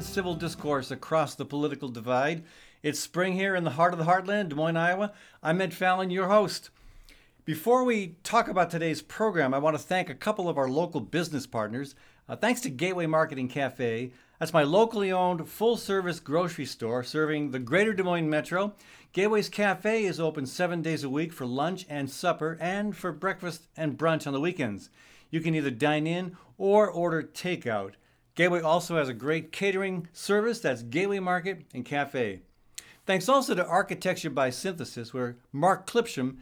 civil discourse across the political divide. It's spring here in the heart of the heartland, Des Moines, Iowa. I'm Ed Fallon, your host. Before we talk about today's program, I want to thank a couple of our local business partners. Uh, thanks to Gateway Market and Cafe. That's my locally owned full service grocery store serving the greater Des Moines metro. Gateway's Cafe is open seven days a week for lunch and supper and for breakfast and brunch on the weekends. You can either dine in or order takeout. Gateway also has a great catering service that's Gateway Market and Cafe. Thanks also to Architecture by Synthesis, where Mark Clipsham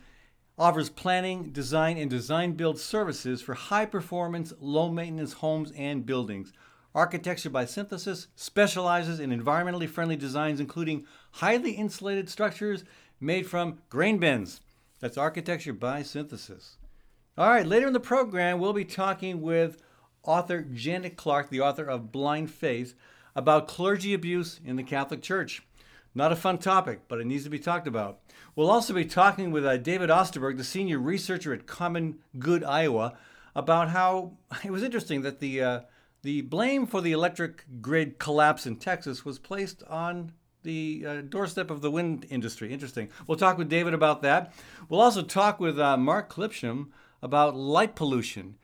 offers planning, design, and design build services for high performance, low maintenance homes and buildings. Architecture by Synthesis specializes in environmentally friendly designs, including highly insulated structures made from grain bins. That's Architecture by Synthesis. All right, later in the program, we'll be talking with author Janet Clark, the author of Blind Faith, about clergy abuse in the Catholic Church. Not a fun topic, but it needs to be talked about. We'll also be talking with uh, David Osterberg, the senior researcher at Common Good Iowa, about how it was interesting that the uh, the blame for the electric grid collapse in Texas was placed on the uh, doorstep of the wind industry. Interesting. We'll talk with David about that. We'll also talk with uh, Mark Clipsham about light pollution.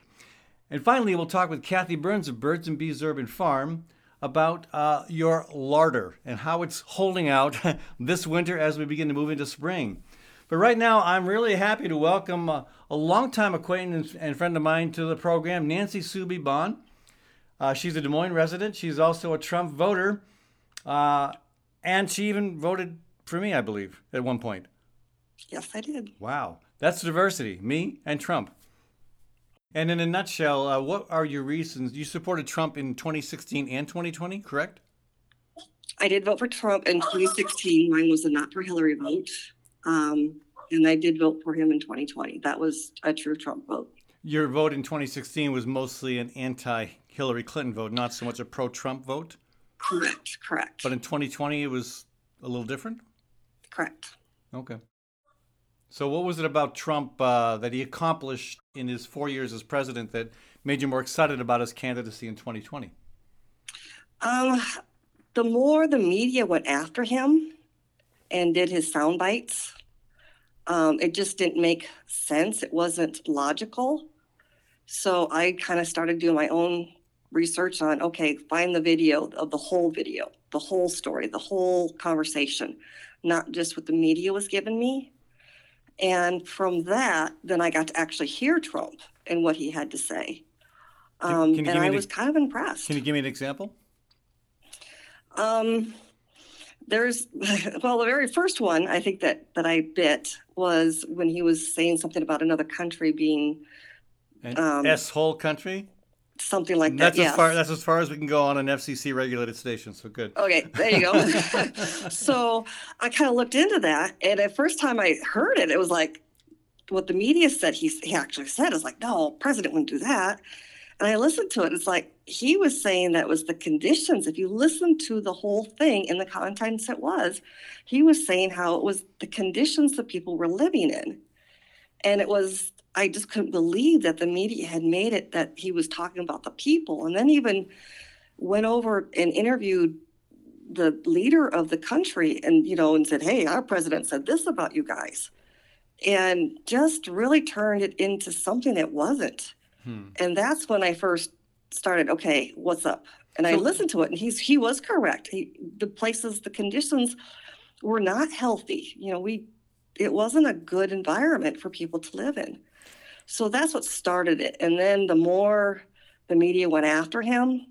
And finally, we'll talk with Kathy Byrnes of Birds and Bees Urban Farm about uh, your larder and how it's holding out this winter as we begin to move into spring. But right now, I'm really happy to welcome uh, a longtime acquaintance and friend of mine to the program, Nancy Suby-Bohn. Uh, she's a Des Moines resident. She's also a Trump voter. Uh, and she even voted for me, I believe, at one point. Yes, I did. Wow. That's diversity, me and Trump. And in a nutshell, uh, what are your reasons? You supported Trump in 2016 and 2020, correct? I did vote for Trump in 2016. Mine was a not for Hillary vote. Um, and I did vote for him in 2020. That was a true Trump vote. Your vote in 2016 was mostly an anti Hillary Clinton vote, not so much a pro Trump vote? Correct, correct. But in 2020, it was a little different? Correct. Okay. So, what was it about Trump uh, that he accomplished in his four years as president that made you more excited about his candidacy in 2020? Um, the more the media went after him and did his sound bites, um, it just didn't make sense. It wasn't logical. So I kind of started doing my own research on okay, find the video of the whole video, the whole story, the whole conversation, not just what the media was giving me. And from that, then I got to actually hear Trump and what he had to say. Um, can you and I was kind of impressed. Can you give me an example? Um, there's well, the very first one I think that that I bit was when he was saying something about another country being An Um, S whole country? Something like that. That's yes. as far that's as far as we can go on an FCC regulated station. So good. Okay, there you go. so I kind of looked into that, and the first time I heard it, it was like what the media said. He he actually said is like, no, president wouldn't do that. And I listened to it. It's like he was saying that was the conditions. If you listen to the whole thing in the contents it was, he was saying how it was the conditions that people were living in, and it was. I just couldn't believe that the media had made it that he was talking about the people, and then even went over and interviewed the leader of the country and you know and said hey our president said this about you guys and just really turned it into something it wasn't. Hmm. and that's when i first started okay what's up? And i listened to it and he's he was correct. He, the places the conditions were not healthy. You know we it wasn't a good environment for people to live in so that's what started it and then the more the media went after him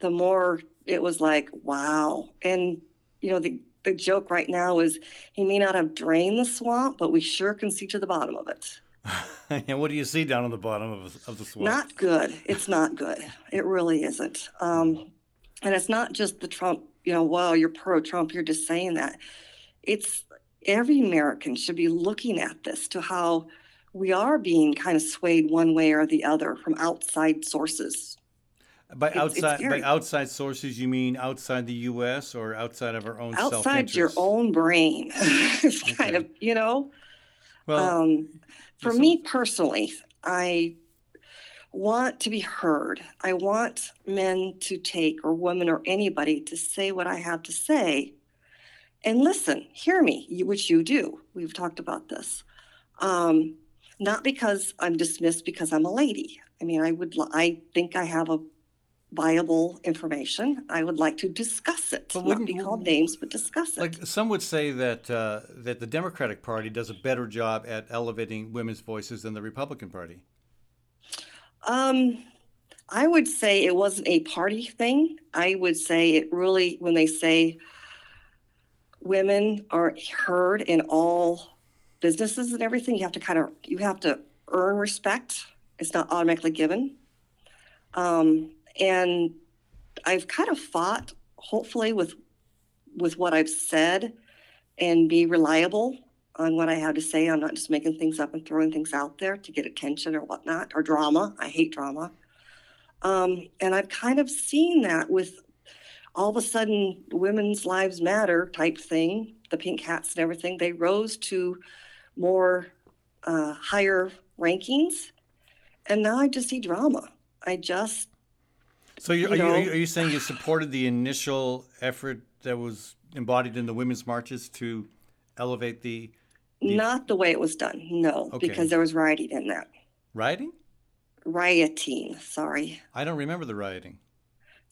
the more it was like, wow. And, you know, the, the joke right now is he may not have drained the swamp, but we sure can see to the bottom of it. and what do you see down on the bottom of, of the swamp? Not good. It's not good. It really isn't. Um, and it's not just the Trump, you know, wow, you're pro Trump, you're just saying that. It's every American should be looking at this to how we are being kind of swayed one way or the other from outside sources. by it's- it's outside by outside sources, you mean outside the U.S. or outside of our own outside your own brain. it's kind of, you know. Well, um, for me personally, I want to be heard. I want men to take, or women, or anybody to say what I have to say and listen, hear me, which you do. We've talked about this. Um, not because I'm dismissed because I'm a lady. I mean, I would, I think I have a viable information. I would like to discuss it, wouldn't- be called names, but discuss it. Like some would say that uh, that the Democratic Party does a better job at elevating women's voices than the Republican Party. Um, I would say it wasn't a party thing. I would say it really, when they say women are heard in all businesses and everything, you have to kind of, you have to earn respect. It's not automatically given. Um, and I've kind of fought, hopefully, with with what I've said and be reliable on what I have to say. I'm not just making things up and throwing things out there to get attention or whatnot or drama. I hate drama. Um, and I've kind of seen that with all of a sudden women's lives matter type thing, the pink hats and everything. They rose to more uh, higher rankings. And now I just see drama. I just, So You are, you, are, know- you, are you saying you supported the initial effort that was embodied in the women's marches to elevate the The- not the way it was done. No, Okay. because there was rioting in that. rioting? Rioting, sorry. I don't remember the rioting.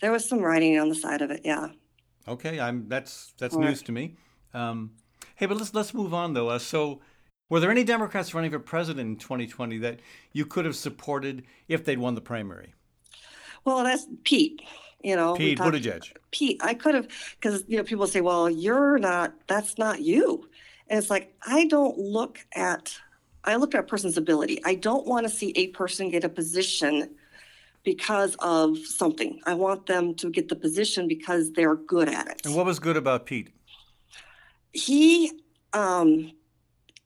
There was some writing on the side of it, yeah. Okay, I'm that's that's news to me. Um, hey, but let's let's move on though. Uh, so, were there any Democrats running for president in 2020 that you could have supported if they'd won the primary? Well, that's Pete. You know, Pete talked- Buttigieg. Pete, I could have, because you know, people say, "Well, you're not. That's not you," and it's like I don't look at. I look at a person's ability. I don't want to see a person get a position because of something. I want them to get the position because they're good at it. And what was good about Pete? he um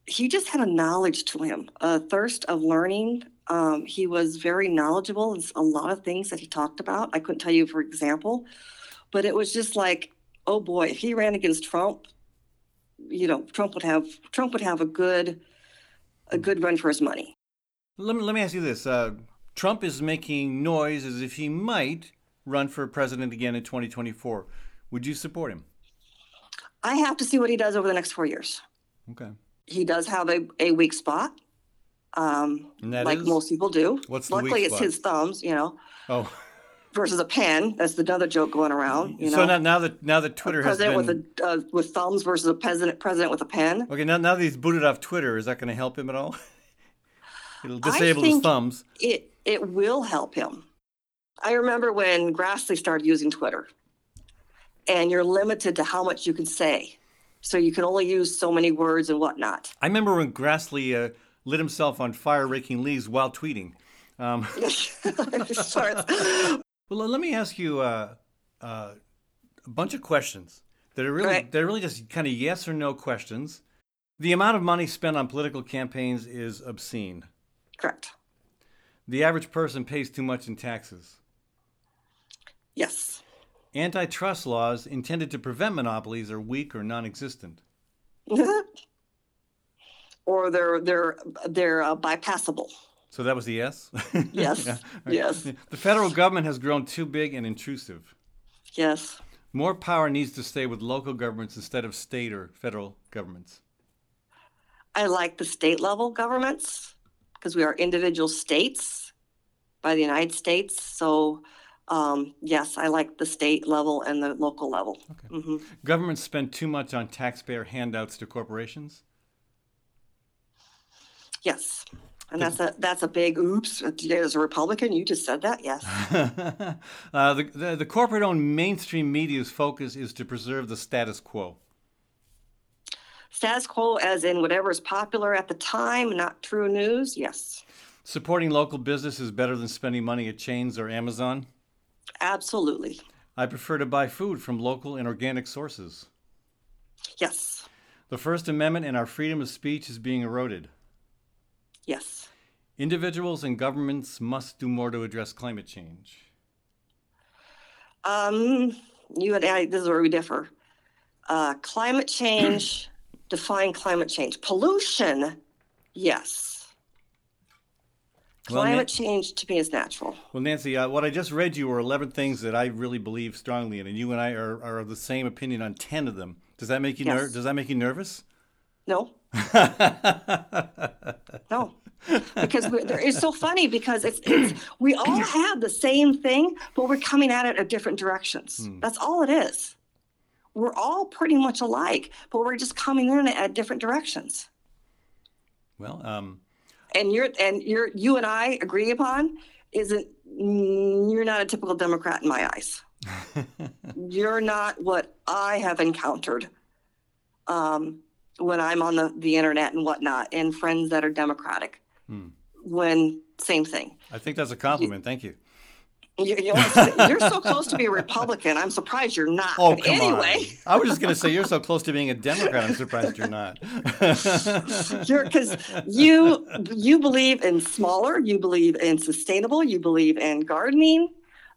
he just had a knowledge to him a thirst of learning um he was very knowledgeable in a lot of things that he talked about i couldn't tell you for example but it was just like oh boy if he ran against trump you know trump would have trump would have a good a good run for his money Let me let me ask you this: uh, Trump is making noise as if he might run for president again in 2024. Would you support him? i have to see what he does over the next four years Okay. He does have a, a weak spot um like is? most people do What's the luckily it's his thumbs you know Oh, versus a pen. That's another joke going around. You know, so now now that now that Twitter has president been with a uh, with thumbs versus a president president with a pen. okay now now that he's booted off Twitter, is that going to help him at all? It'll disable his thumbs. It it will help him. I remember when Grassley started using Twitter, and you're limited to how much you can say, so you can only use so many words and whatnot. I remember when Grassley uh, lit himself on fire raking leaves while tweeting. Um, well, let me ask you uh, uh, a bunch of questions that are really Right. they're really just kind of yes or no questions. The amount of money spent on political campaigns is obscene. Correct. The average person pays too much in taxes. Yes. Antitrust laws intended to prevent monopolies are weak or non-existent. or they're they're they're uh, bypassable. So that was the yes. Yes. Yeah, right. Yes. The federal government has grown too big and intrusive. Yes. More power needs to stay with local governments instead of state or federal governments. I like the state level governments because we are individual states by the United States. So, um, yes, I like the state level and the local level. Okay. hmm Governments spend too much on taxpayer handouts to corporations. Yes, and that's a that's a big oops. As a Republican, you just said that. Yes, uh, the, the, the corporate owned mainstream media's focus is to preserve the status quo. status quo, as in whatever is popular at the time, not true news. Yes, Supporting local business is better than spending money at chains or Amazon. Absolutely. I prefer to buy food from local and organic sources. Yes, The First Amendment and our freedom of speech is being eroded. yes. Individuals and governments must do more to address climate change. Um, you and I, this is where we differ. Uh, climate change, define climate change. Pollution, yes. Well, Climate Nan- change to me is natural. Well, Nancy, uh, what I just read you were 11 things that I really believe strongly in, and you and I are, are of the same opinion on 10 of them. Does that make you ner- Does that make you nervous? No, no, because it's so funny because it's, it's we all have the same thing, but we're coming at it at different directions. That's all it is. We're all pretty much alike, but we're just coming in at different directions. well, um, And you're and you're you and I agree upon isn't you're not a typical Democrat in my eyes. you're not what I have encountered um, when I'm on the, the internet and whatnot, and friends that are Democratic. Hmm. When same thing. I think that's a compliment. Thank you. You, you know, you're so close to be a Republican. I'm surprised you're not. Oh, But come anyway, on. I was just going to say you're so close to being a Democrat. I'm surprised you're not. you're because you you believe in smaller you believe in sustainable you believe in gardening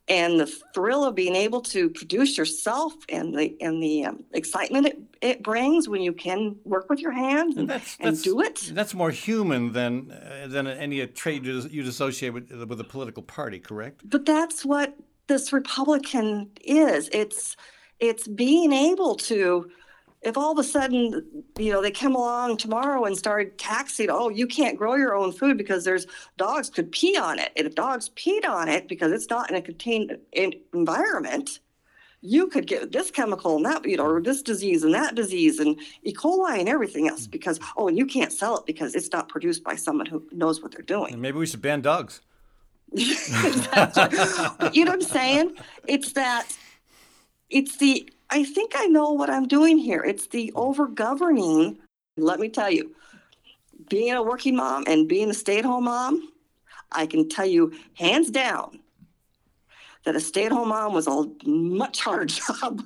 and the thrill of being able to produce yourself and the and the um, excitement it, it brings when you can work with your hands And that's, and that's, do it That's more human than uh, than any trait you'd you'd associate with, with a political party, correct? but that's what this republican is it's it's being able to if all of a sudden you know they come along tomorrow and start taxing oh you can't grow your own food because there's dogs could pee on it. And if dogs peed on it because it's not in a contained environment you could get this chemical and that you know or this disease and that disease and e. coli and everything else hmm. because oh and you can't sell it because it's not produced by someone who knows what they're doing. And maybe we should ban dogs. But you know what I'm saying? It's that it's the I think I know what I'm doing here. It's the hmm. over governing. Let me tell you, being a working mom and being a stay at home mom, I can tell you hands down that a stay at home mom was a much harder job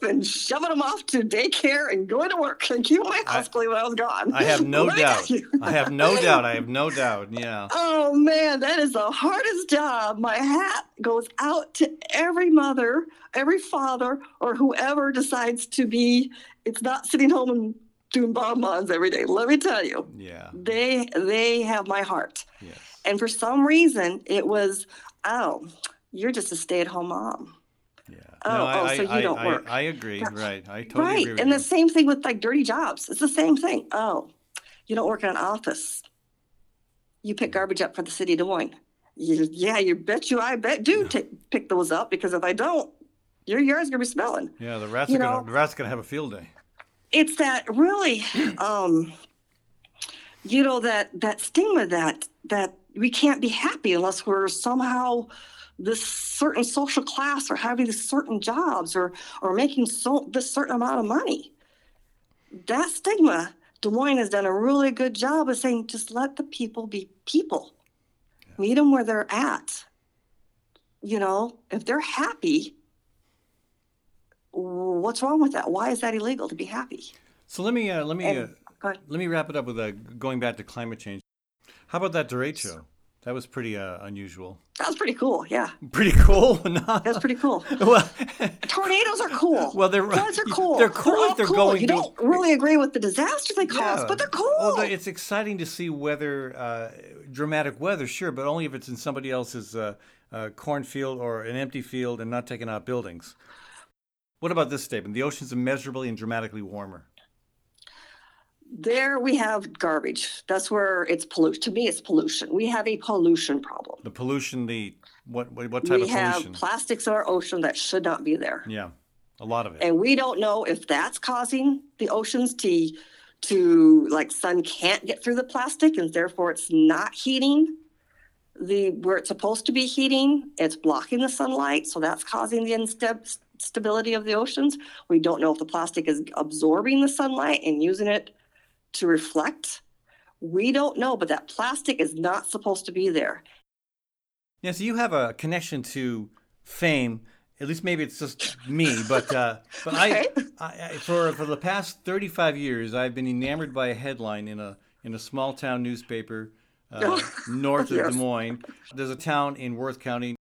than shoving them off to daycare and going to work and keeping my house clean when I was gone. I have no Let me tell doubt. I have no doubt. I have no doubt. Yeah. Oh man, that is the hardest job. My hat goes out to every mother, every father, or whoever decides to be. It's not sitting home and doing bonbons every day. Let me tell you, Yeah. they they have my heart. Yes. And for some reason, it was, oh, you're just a stay-at-home mom, Yeah. Oh, oh, so you don't I, work. I, agree. Right. I totally right? agree with And you. the same thing with like dirty jobs. It's the same thing. Oh, you don't work in an office. You pick garbage up for the city of Des Moines. You, yeah, you bet you I bet do take, pick those up because if I don't, your yard's gonna be smelling. yeah. The rats you are gonna the rats gonna have a field day. It's that really, um, you know that that stigma that that we can't be happy unless we're somehow this certain social class or having certain jobs or or making so this certain amount of money. That stigma, Des Moines has done a really good job of saying just let the people be people. Meet them where they're at. You know, if they're happy, what's wrong with that? Why is that illegal to be happy? So let me uh, let me uh, And- ahead. let me wrap it up with uh, going back to climate change. How about that derecho? That was pretty uh, unusual. That was pretty cool. Yeah, Pretty cool. No. that's pretty cool. well, Tornadoes are cool. Well, they're- floods are cool. they're cool all if they're cool. going You to- don't really agree with the disasters they cause, Yeah. but they're cool. Although it's exciting to see weather, uh, dramatic weather, sure, but only if it's in somebody else's uh, uh, cornfield or an empty field and not taking out buildings. What about this statement? The ocean's immeasurably and dramatically warmer. There we have garbage. That's where it's pollution. To me, it's pollution. We have a pollution problem. The pollution, the what what, what type We of have pollution? plastics in our ocean that should not be there. yeah, a lot of it. and we don't know if that's causing the oceans to to like sun can't get through the plastic and therefore it's not heating the where it's supposed to be heating it's blocking the sunlight so that's causing the instability of the oceans we don't know if the plastic is absorbing the sunlight and using it to reflect we don't know but that plastic is not supposed to be there Yeah, so you have a connection to fame. At least maybe it's just me, but uh, but I, Okay. I, I for for the past thirty five years, I've been enamored by a headline in a in a small town newspaper uh, north of Yes. Des Moines. There's a town in Worth County.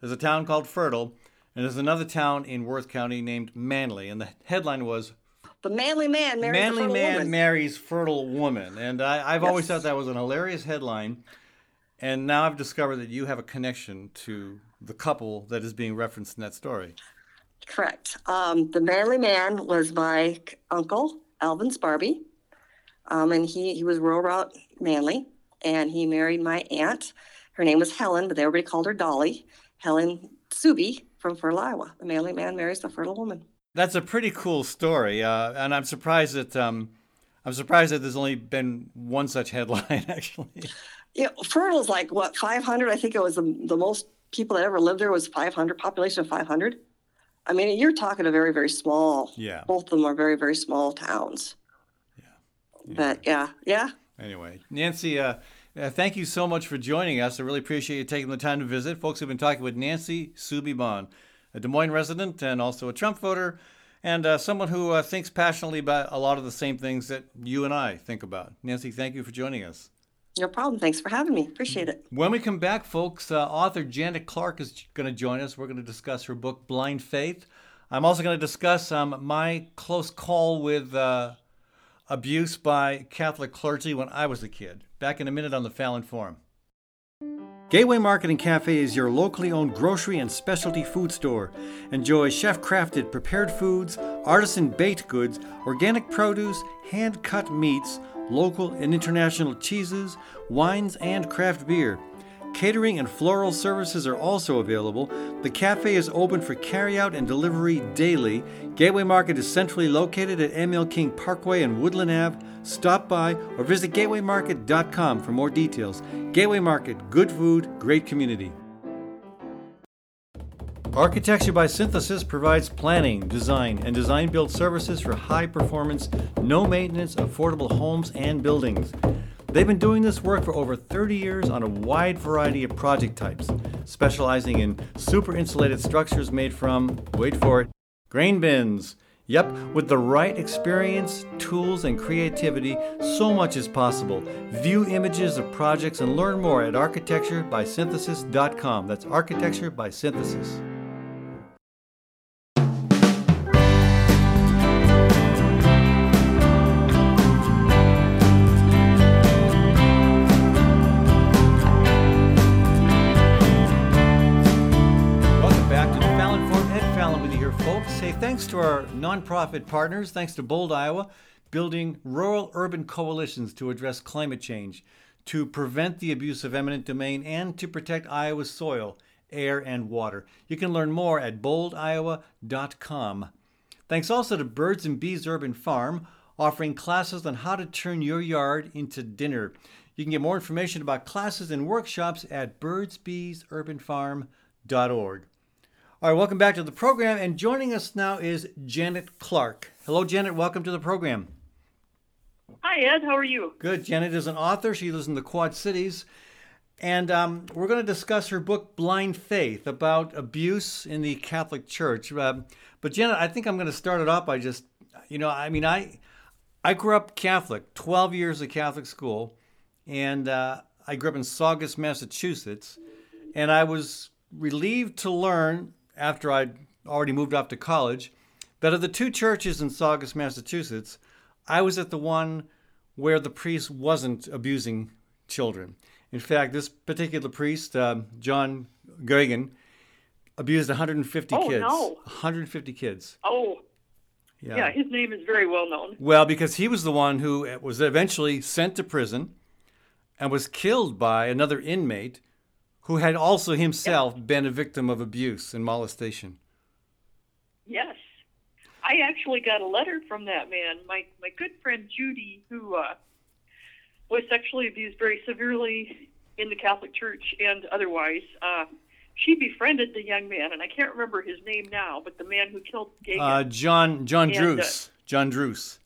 There's a town called Fertile, and there's another town in Worth County named Manly, and the headline was the manly man marries "Manly a fertile man woman. marries fertile woman," and I, I've always thought that was an hilarious headline. And now I've discovered that you have a connection to the couple that is being referenced in that story. Correct. Um, the Manly Man was my uncle, Alvin Sparby. Um, and he, he was rural route Manly. And he married my aunt. Her name was Helen, but everybody called her Dolly. Helen Suby from Fertile, Iowa. The Manly Man marries the fertile woman. That's a pretty cool story, uh, and I'm surprised that um, I'm surprised that there's only been one such headline actually. Yeah, Fertile's like what 500. I think it was the, the most people that ever lived there was 500 population of 500. I mean, you're talking a very very small. Yeah. Both of them are very very small towns. Yeah. But yeah, yeah. Anyway, Nancy, uh, uh, thank you so much for joining us. I really appreciate you taking the time to visit. Folks, have been talking with Nancy Suby-Bohn, a Des Moines resident and also a Trump voter, and uh, someone who uh, thinks passionately about a lot of the same things that you and I think about. Nancy, thank you for joining us. No problem. Thanks for having me. Appreciate it. When we come back, folks, uh, author Janet Clark is going to join us. We're going to discuss her book, Blind Faith. I'm also going to discuss um, my close call with uh, abuse by Catholic clergy when I was a kid. Back in a minute on the Fallon Forum. Gateway Market and Cafe is your locally owned grocery and specialty food store. Enjoy chef crafted prepared foods, artisan baked goods, organic produce, hand cut meats, local and international cheeses, wines, and craft beer. Catering and floral services are also available. The cafe is open for carryout and delivery daily. Gateway Market is centrally located at Emil King Parkway and Woodland Ave. Stop by or visit gatewaymarket.com for more details. Gateway Market, good food, great community. Architecture by Synthesis provides planning, design, and design build services for high performance, no maintenance, affordable homes and buildings. They've been doing this work for over 30 years on a wide variety of project types, specializing in super insulated structures made from, wait for it, grain bins. Yep, with the right experience, tools, and creativity, so much is possible. View images of projects and learn more at architecturebysynthesis.com. That's architecture by synthesis. To our nonprofit partners, thanks to Bold, Iowa, building rural urban coalitions to address climate change, to prevent the abuse of eminent domain, and to protect Iowa's soil, air, and water. You can learn more at boldiowa.com. Thanks also to Birds and Bees Urban Farm, offering classes on how to turn your yard into dinner. You can get more information about classes and workshops at birdsbeesurbanfarm.org. All right, welcome back to the program. And joining us now is Janet Clark. Hello, Janet. Welcome to the program. Hi, Ed. How are you? Good. Janet is an author. She lives in the Quad Cities. And um, we're going to discuss her book, Blind Faith, about abuse in the Catholic Church. Uh, but, Janet, I think I'm going to start it off by just, you know, I mean, I, I grew up Catholic, 12 years of Catholic school. And uh, I grew up in Saugus, Massachusetts. And I was relieved to learn after I'd already moved off to college that of the two churches in Saugus, Massachusetts, I was at the one where the priest wasn't abusing children. In fact, this particular priest, um, John Geoghan, abused 150 Oh, kids. no. 150 kids. Oh, Yeah. yeah. his name is very well known. Well, because he was the one who was eventually sent to prison and was killed by another inmate who had also himself been a victim of abuse and molestation. Yes. I actually got a letter from that man. My my good friend Judy, who uh, was sexually abused very severely in the Catholic Church and otherwise, uh, she befriended the young man, and I can't remember his name now, but the man who killed Geoghan. Uh, John John And, uh, Druce. John Druce.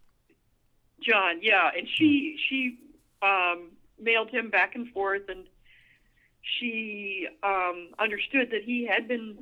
John, yeah, and she she um, mailed him back and forth, and she um, understood that he had been.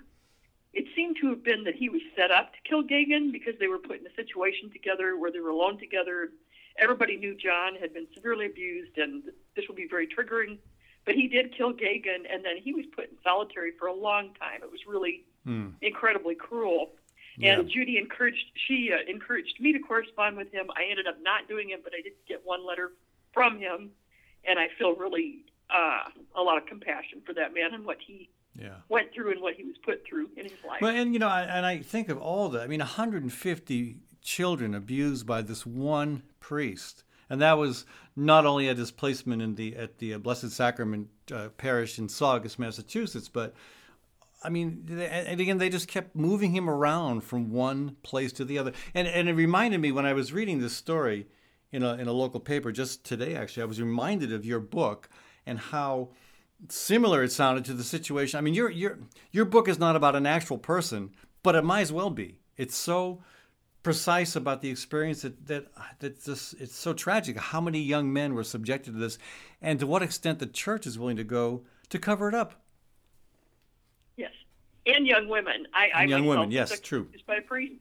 It seemed to have been that he was set up to kill Geoghan because they were put in a situation together where they were alone together. Everybody knew John had been severely abused, and this would be very triggering. But he did kill Geoghan, and then he was put in solitary for a long time. It was really Hmm. incredibly cruel. Yeah. And Judy encouraged she uh, encouraged me to correspond with him. I ended up not doing it, but I did get one letter from him, and I feel really uh, a lot of compassion for that man and what he Yeah. went through and what he was put through in his life. Well, and you know, I, and I think of all the, I mean, 150 children abused by this one priest, and that was not only at his placement in the at the Blessed Sacrament uh, Parish in Saugus, Massachusetts, but I mean, they- and again, they just kept moving him around from one place to the other, and and it reminded me when I was reading this story in a in a local paper just today. Actually, I was reminded of your book and how similar it sounded to the situation. I mean, your your your book is not about an actual person, but it might as well be. It's so precise about the experience that that that this it's so tragic. How many young men were subjected to this, and to what extent the church is willing to go to cover it up. Yes, and young women. I, I young women, yes, true. By a priest,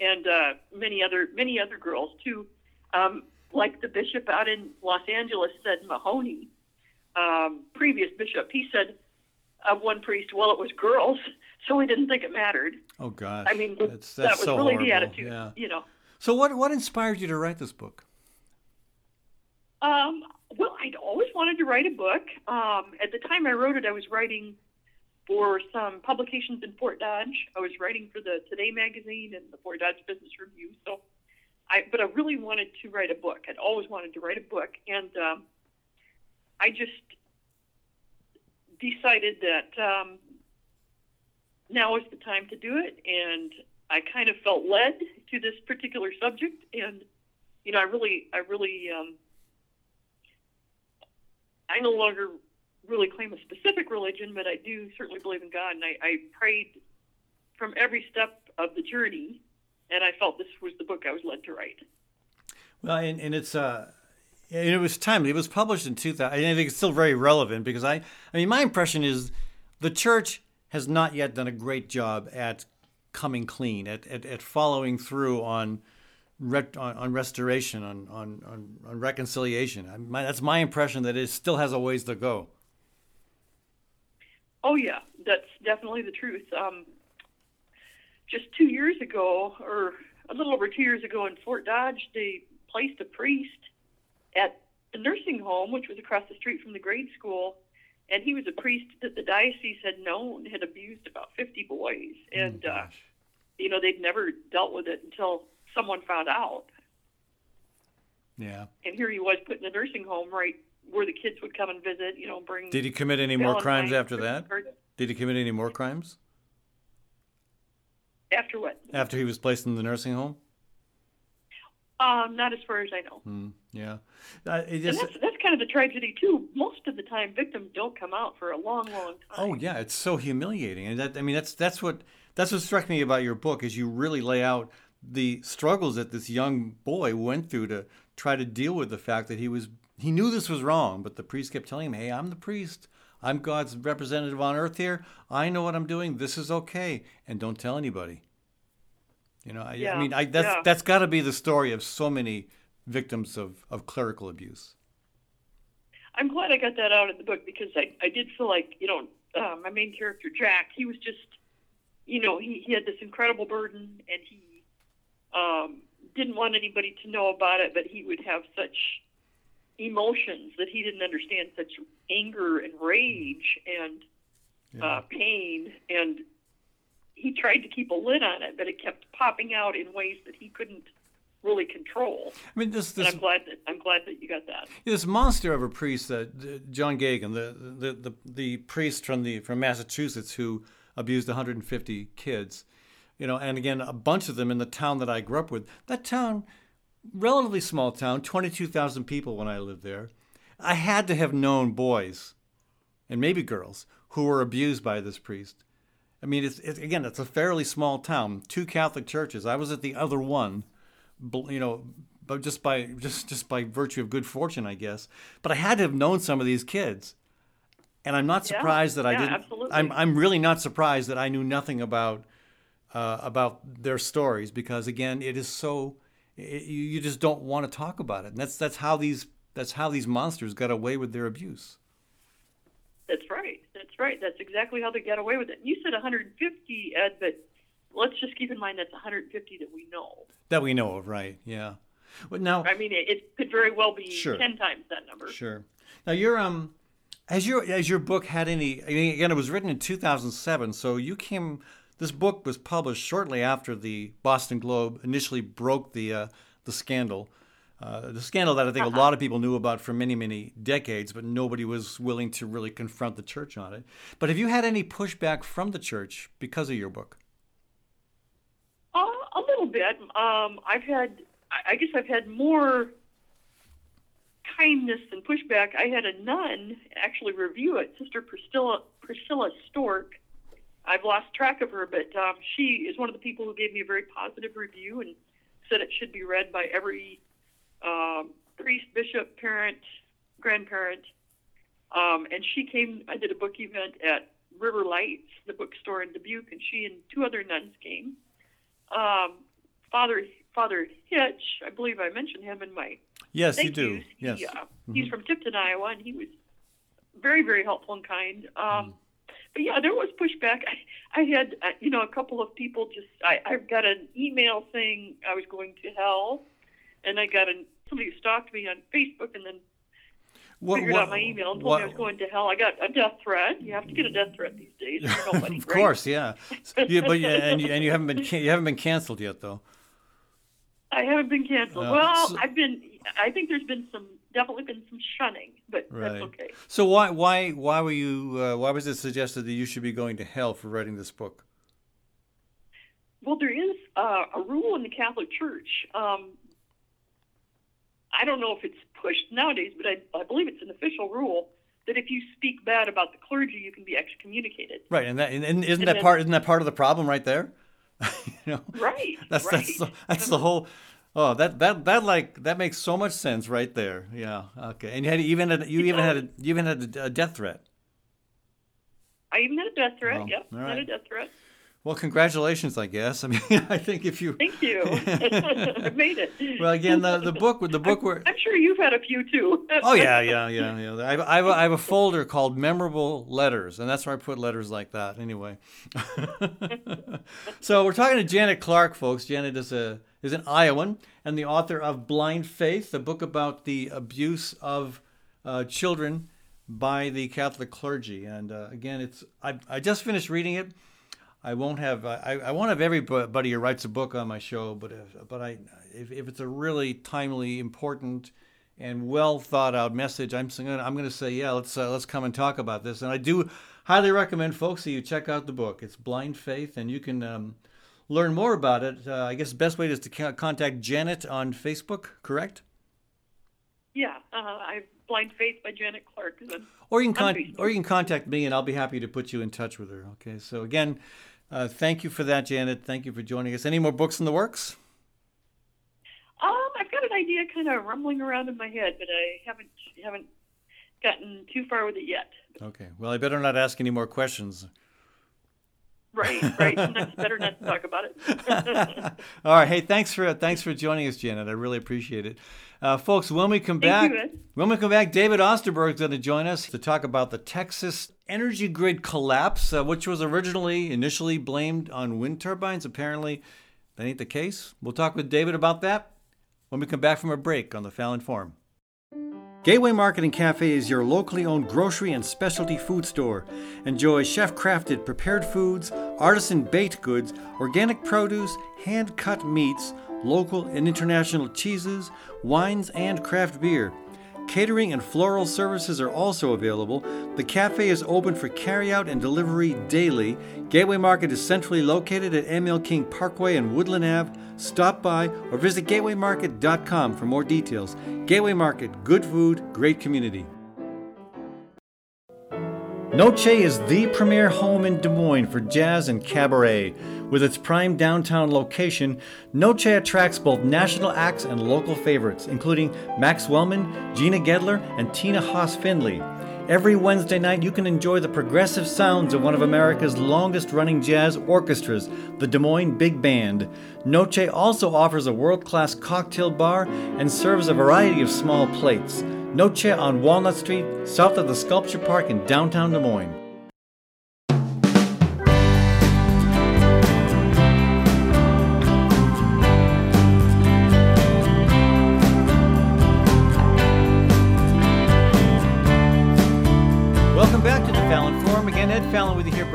and uh, many other many other girls too. Um, like the bishop out in Los Angeles said, Mahony, um, previous bishop, he said of one priest, well, it was girls, so he didn't think it mattered. Oh gosh, I mean, that's, that's that was so really horrible. the attitude. Yeah. You know. So what what inspired you to write this book? Um, well, I'd always wanted to write a book. Um, at the time I wrote it, I was writing for some publications in Fort Dodge. I was writing for the Today magazine and the Fort Dodge Business Review. So, I but I really wanted to write a book. I'd always wanted to write a book, and um, I just decided that um, now is the time to do it. And I kind of felt led to this particular subject, and you know, I really, I really. Um, I no longer really claim a specific religion, but I do certainly believe in God, and I, I prayed from every step of the journey, and I felt this was the book I was led to write. Well, and, and it's uh, and it was timely. It was published in 2000. I think it's still very relevant because I, I mean, my impression is the church has not yet done a great job at coming clean, at, at, at following through on, on, on restoration, on, on, on, on reconciliation. I, my, that's my impression that it still has a ways to go. Oh yeah, that's definitely the truth. Um, just two years ago, or a little over two years ago in Fort Dodge, they placed a priest at the nursing home, which was across the street from the grade school, and he was a priest that the diocese had known had abused about 50 boys, and Oh, uh, you know they'd never dealt with it until someone found out. yeah. And here he was put in a nursing home right where the kids would come and visit. You know, bring. Did he commit any more crimes after that? Did he commit any more crimes After what? after he was placed in the nursing home? Um, not as far as I know. Hmm. Yeah. Uh, just, that's that's kind of the tragedy too. Most of the time, victims don't come out for a long, long time. Oh yeah, it's so humiliating, and that I mean that's that's what that's what struck me about your book is you really lay out the struggles that this young boy went through to try to deal with the fact that he was he knew this was wrong, but the priest kept telling him, "Hey, I'm the priest. I'm God's representative on earth here. I know what I'm doing. This is okay, and don't tell anybody." You know, I, I mean, I, that's yeah. that's got to be the story of so many victims of, of clerical abuse. I'm glad I got that out of the book because I I did feel like you know uh, my main character Jack he was just you know he he had this incredible burden and he um, didn't want anybody to know about it, but he would have such emotions that he didn't understand, such anger and rage and uh, pain, and he tried to keep a lid on it, but it kept popping out in ways that he couldn't really control. I mean, this this I'm glad that I'm glad that you got that. this monster of a priest that uh, John Geoghan, the, the the the priest from the from Massachusetts who abused 150 kids, you know, and again a bunch of them in the town that I grew up with. That town, relatively small town, 22,000 people when I lived there. I had to have known boys, and maybe girls who were abused by this priest. I mean, it's, it's again, it's a fairly small town, two Catholic churches. I was at the other one, you know, but just by just just by virtue of good fortune, I guess. But I had to have known some of these kids, and I'm not Yeah, surprised that I yeah, didn't. absolutely. I'm I'm really not surprised that I knew nothing about uh, about their stories because again, it is so it, you you just don't want to talk about it, and that's that's how these that's how these monsters got away with their abuse. That's right. That's right. That's exactly how they get away with it. You said 150, Ed, but let's just keep in mind that's 150 that we know. That we know of, right? Yeah. But now, I mean, it, it could very well be Sure. 10 times that number. Sure. Now you're um, Has your as your book had any? I mean, again, it was written in 2007, so you came. This book was published shortly after the Boston Globe initially broke the uh, the scandal, uh, the scandal that I think a lot of people knew about for many many decades, but nobody was willing to really confront the church on it. But have you had any pushback from the church because of your book? Uh, a little bit. Um, I've had, I I guess I've had more kindness and pushback. I had a nun actually review it, Sister Priscilla Priscilla Stork. I've lost track of her, but um, she is one of the people who gave me a very positive review and said it should be read by every um, priest, bishop, parent, grandparent. Um, and she came. I did a book event at River Lights, the bookstore in Dubuque, and she and two other nuns came. Um, Father Father Hitch, I believe I mentioned him in my Yes, you do. He, Yes. uh, He's from Tipton, Iowa, and he was very, very helpful and kind. Um, But yeah, there was pushback. I, I had, uh, you know, a couple of people just. I, I got an email saying I was going to hell, and I got an somebody stalked me on Facebook, and then What- figured what- out my email and told what- me I was going to hell. I got a death threat. You have to get a death threat these days. Nobody, of right? course, yeah. yeah but yeah, and you, and you haven't been you haven't been canceled yet, though. I haven't been canceled. Uh, well, so- I've been. I think there's been some, definitely been some shunning, but Right. that's okay. So why why why were you uh, why was it suggested that you should be going to hell for writing this book? Well, there is uh, a rule in the Catholic Church. Um, I don't know if it's pushed nowadays, but I, I believe it's an official rule that if you speak bad about the clergy, you can be excommunicated. Right, and that and, and isn't And that then- part isn't that part of the problem right there? you know, Right. that's right. that's the, that's the whole. Oh, that that that like that makes so much sense right there. Yeah. Okay. And you had even had, you It even had a, you even had a, a death threat. I even had a death threat. Well, yep, all had a death threat. Well, congratulations, I guess. I mean, I think if you Thank you. I made it. well again the the book the book were I'm sure you've had a few too. Oh yeah, yeah, yeah, yeah. I have, I, have a, I have a folder called memorable letters, and that's where I put letters like that. Anyway, so we're talking to Janet Clark, folks. Janet is a is an Iowan and the author of Blind Faith, a book about the abuse of uh, children by the Catholic clergy. And uh, again, it's I, I just finished reading it. I won't have I, I won't have everybody who writes a book on my show, but if, but I if, if it's a really timely, important, and well thought out message, I'm gonna I'm gonna say yeah, let's uh, let's come and talk about this. And I do highly recommend folks that you check out the book. It's Blind Faith, and you can um, learn more about it. Uh, I guess the best way is to contact Janet on Facebook, correct? yeah, uh, I Blind Faith by Janet Clark. Or you can On con- or you can contact me, and I'll be happy to put you in touch with her. Okay. So again, uh, thank you for that, Janet. Thank you for joining us. Any more books in the works? Um, I've got an idea kind of rumbling around in my head, but I haven't haven't gotten too far with it yet. Okay. Well, I better not ask any more questions. Right, right. Sometimes better not to talk about it. All right. Hey, thanks for thanks for joining us, Janet. I really appreciate it, uh, folks. When we come back, you, when we come back, David Osterberg is going to join us to talk about the Texas energy grid collapse, uh, which was originally initially blamed on wind turbines. Apparently, that ain't the case. We'll talk with David about that when we come back from a break on the Fallon Forum. Gateway Market and Cafe is your locally owned grocery and specialty food store. Enjoy chef crafted prepared foods, artisan baked goods, organic produce, hand cut meats, local and international cheeses, wines, and craft beer. Catering and floral services are also available. The cafe is open for carryout and delivery daily. Gateway Market is centrally located at Emil King Parkway and Woodland Ave. Stop by or visit gatewaymarket.com for more details. Gateway Market, good food, great community. Noce is the premier home in Des Moines for jazz and cabaret. With its prime downtown location, Noce attracts both national acts and local favorites, including Max Wellman, Gina Gedler, and Tina Haase Findlay. Every Wednesday night, you can enjoy the progressive sounds of one of America's longest running jazz orchestras, the Des Moines Big Band. Noce also offers a world class cocktail bar and serves a variety of small plates. Noce on Walnut Street, south of the Sculpture Park in downtown Des Moines.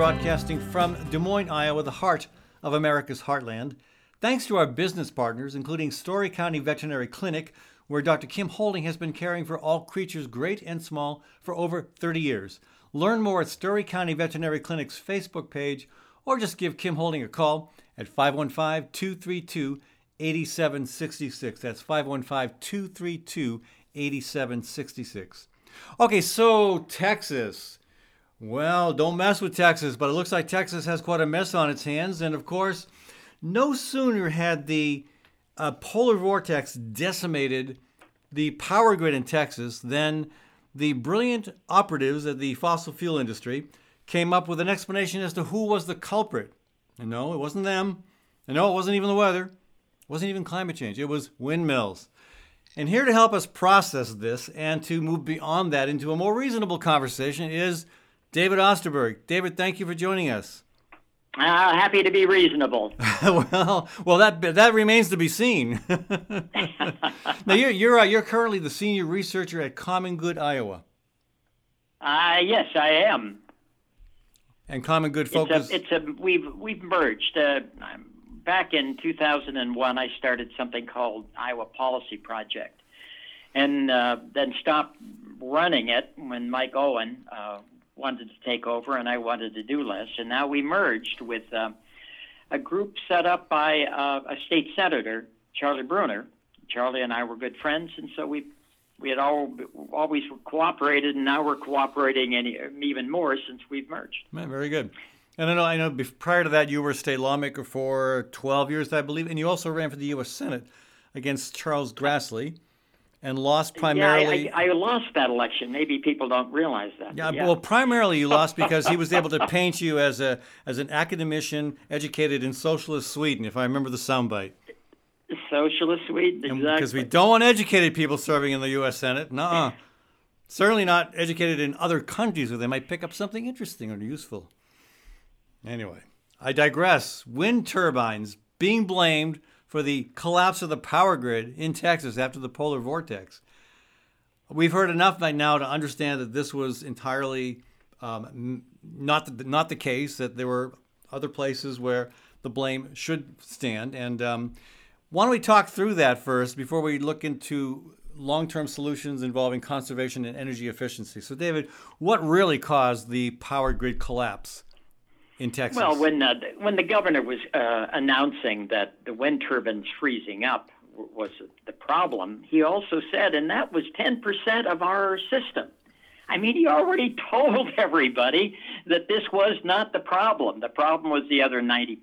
Broadcasting from Des Moines, Iowa, the heart of America's heartland. Thanks to our business partners, including Story County Veterinary Clinic, where Dr. Kim Holding has been caring for all creatures great and small for over 30 years. Learn more at Story County Veterinary Clinic's Facebook page or just give Kim Holding a call at 515 232 8766. That's 515 232 8766. Okay, so Texas. Well, don't mess with Texas, but it looks like Texas has quite a mess on its hands. And of course, no sooner had the uh, polar vortex decimated the power grid in Texas than the brilliant operatives at the fossil fuel industry came up with an explanation as to who was the culprit. And no, it wasn't them. And no, it wasn't even the weather. It wasn't even climate change. It was windmills. And here to help us process this and to move beyond that into a more reasonable conversation is David Osterberg. David, thank you for joining us. Uh, happy to be reasonable. well, well, that that remains to be seen. now, you're you're uh, you're currently the senior researcher at Common Good Iowa. Uh, yes, I am. And Common Good focus. It's a, it's a we've we've merged. Uh, back in 2001, I started something called Iowa Policy Project, and uh, then stopped running it when Mike Owen uh, wanted to take over and I wanted to do less. And now we merged with uh, a group set up by uh, a state senator, Charlie Bruner. Charlie and I were good friends, and so we we had all always cooperated, and now we're cooperating any, even more since we've merged. Man, very good. And I know, I know. Prior to that, you were a state lawmaker for 12 years, I believe, and you also ran for the U.S. Senate against Charles Grassley and lost primarily. Yeah, I, I, I, lost that election. Maybe people don't realize that. Yeah, yeah, well, primarily you lost because he was able to paint you as a as an academician educated in socialist Sweden, if I remember the soundbite. Socialist Sweden, exactly. Because we don't want educated people serving in the U.S. Senate. Nuh-uh. Certainly not educated in other countries where they might pick up something interesting or useful. Anyway, I digress. Wind turbines being blamed for the collapse of the power grid in Texas after the polar vortex. We've heard enough by now to understand that this was entirely um, not the, not the case. That there were other places where the blame should stand. And um, why don't we talk through that first before we look into long-term solutions involving conservation and energy efficiency? So, David, what really caused the power grid collapse? In Texas? Well, when uh, when the governor was uh, announcing that the wind turbines freezing up was the problem, he also said, and that was 10% of our system. I mean, he already told everybody that this was not the problem. The problem was the other 90%.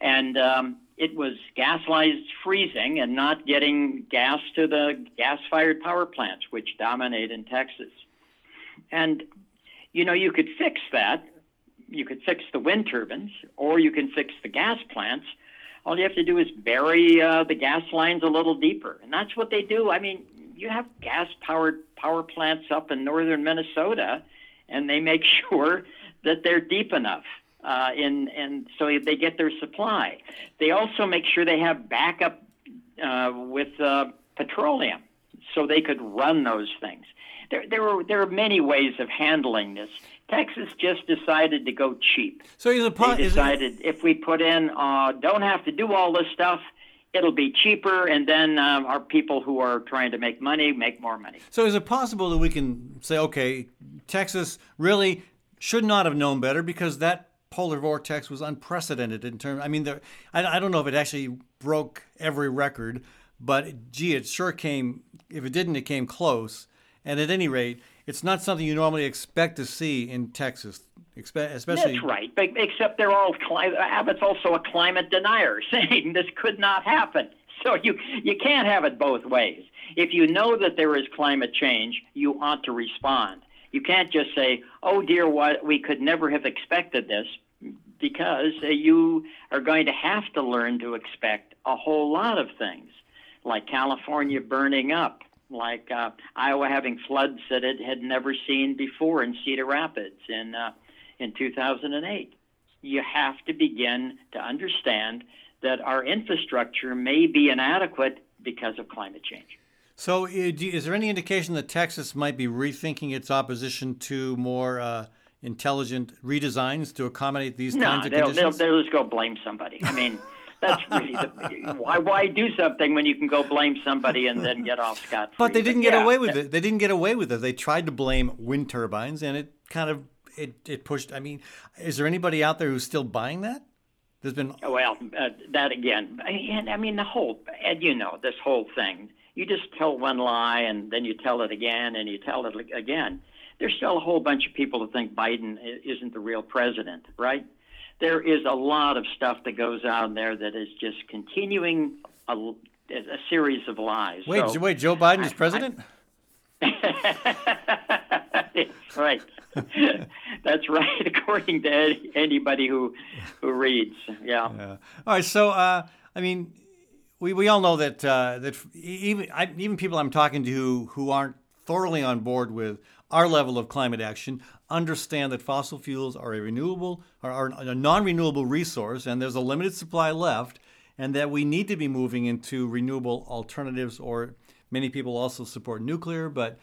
And um, it was gas lines freezing and not getting gas to the gas fired power plants, which dominate in Texas. And, you know, you could fix that you could fix the wind turbines or you can fix the gas plants. All you have to do is bury uh, the gas lines a little deeper, and that's what they do. I mean, you have gas-powered power plants up in northern Minnesota, and they make sure that they're deep enough. Uh, in, and so they get their supply. They also make sure they have backup uh, with uh, petroleum so they could run those things. There, there, are, there are many ways of handling this. Texas just decided to go cheap. So is it they decided if we put in, uh, don't have to do all this stuff, it'll be cheaper, and then um, our people who are trying to make money make more money. So is it possible that we can say, okay, Texas really should not have known better because that polar vortex was unprecedented in terms. I mean, there, I, I don't know if it actually broke every record, but gee, it sure came. If it didn't, it came close. And at any rate, it's not something you normally expect to see in Texas, especially. That's right, except they're all Abbott's also a climate denier, saying this could not happen. So you you can't have it both ways. If you know that there is climate change, you ought to respond. You can't just say, "Oh dear, what we could never have expected this," because uh, you are going to have to learn to expect a whole lot of things, like California burning up, like uh, Iowa having floods that it had never seen before in Cedar Rapids in uh, in 2008. You have to begin to understand that our infrastructure may be inadequate because of climate change. So, is there any indication that Texas might be rethinking its opposition to more uh, intelligent redesigns to accommodate these no, kinds of they'll, conditions? They'll, they'll just go blame somebody. I mean, that's really the, why why do something when you can go blame somebody and then get off scot free. But they didn't get yeah, away with it. They didn't get away with it. They tried to blame wind turbines, and it kind of it, it pushed. I mean, is there anybody out there who's still buying that? There's been Well, uh, that again, and I mean the whole, and you know this whole thing. You just tell one lie and then you tell it again and you tell it again. There's still a whole bunch of people who think Biden isn't the real president, right? There is a lot of stuff that goes out there that is just continuing a, a series of lies. wait, So- wait. Joe Biden is I- president. right. That's right, according to any- anybody who who reads. Yeah. Yeah. All right. So, uh, I mean, we, we all know that uh, that even I, even people I'm talking to who, who aren't thoroughly on board with our level of climate action understand that fossil fuels are a renewable are, are a non-renewable resource, and there's a limited supply left, and that we need to be moving into renewable alternatives. Or many people also support nuclear, but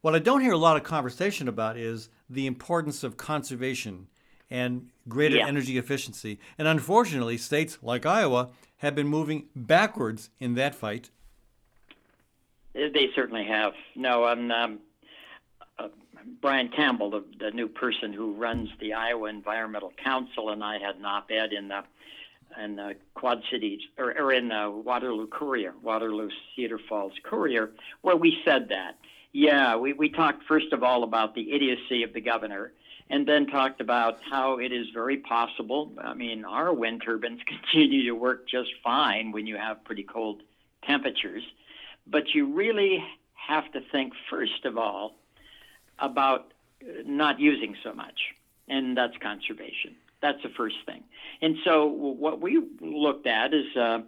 what I don't hear a lot of conversation about is the importance of conservation and greater Yeah. energy efficiency. And unfortunately, states like Iowa have been moving backwards in that fight. They certainly have. No, um, um, Brian Campbell, the, the new person who runs the Iowa Environmental Council, and I had an op-ed in the in the Quad Cities or, or in the Waterloo Courier, Waterloo Cedar Falls Courier, where we said that. Yeah, we, we talked first of all about the idiocy of the governor, and then talked about how it is very possible. I mean, our wind turbines continue to work just fine when you have pretty cold temperatures, but you really have to think first of all about uh, not using so much, and that's conservation. That's the first thing. And so what we looked at is uh,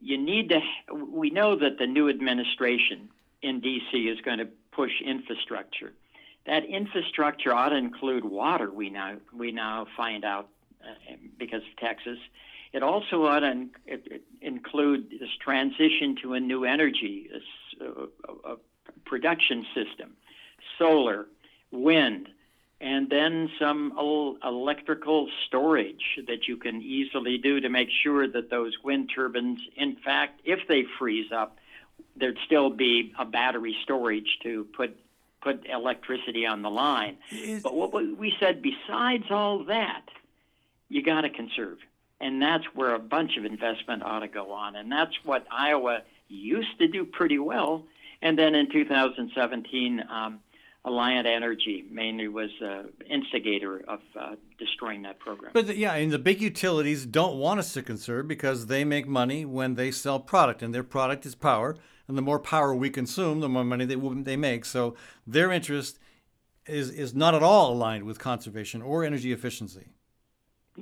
you need to. We know that the new administration in D.C. is going to push infrastructure. That infrastructure ought to include water. We now we now find out uh, because of Texas. It also ought to in, it, it include this transition to a new energy uh, uh, production system, solar, wind, and then some electrical storage that you can easily do to make sure that those wind turbines, in fact, if they freeze up, there'd still be a battery storage to put put electricity on the line. Is- But what we- we said, besides all that, you got to conserve. And that's where a bunch of investment ought to go on. And that's what Iowa used to do pretty well. And then in 2017, um, Alliant Energy mainly was the instigator of uh, destroying that program. But the- yeah, and the big utilities don't want us to conserve because they make money when they sell product, and their product is power. And the more power we consume, the more money they they make. So their interest is is not at all aligned with conservation or energy efficiency.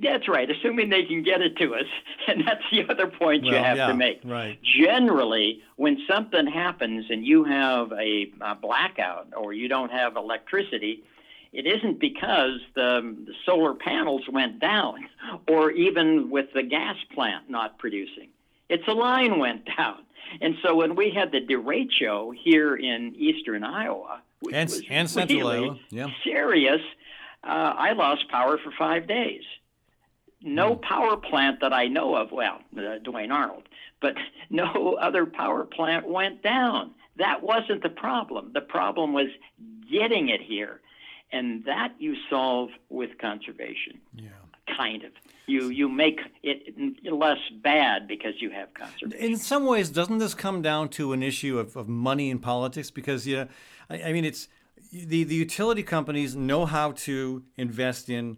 That's right, assuming they can get it to us. And that's the other point you have yeah, to make. right. Generally, when something happens and you have a, a blackout or you don't have electricity, it isn't because the, the solar panels went down or even with the gas plant not producing. It's a line went down. And so when we had the derecho here in eastern Iowa, which And- was and central really Iowa, yeah. serious, uh, I lost power for five days. No Hmm. power plant that I know of, well, uh, Duane Arnold, but no other power plant went down. That wasn't the problem. The problem was getting it here. And that you solve with conservation, Yeah. kind of. You, you make it less bad because you have conservation. In some ways, doesn't this come down to an issue of, of money in politics? Because yeah, I, I mean, it's the the utility companies know how to invest in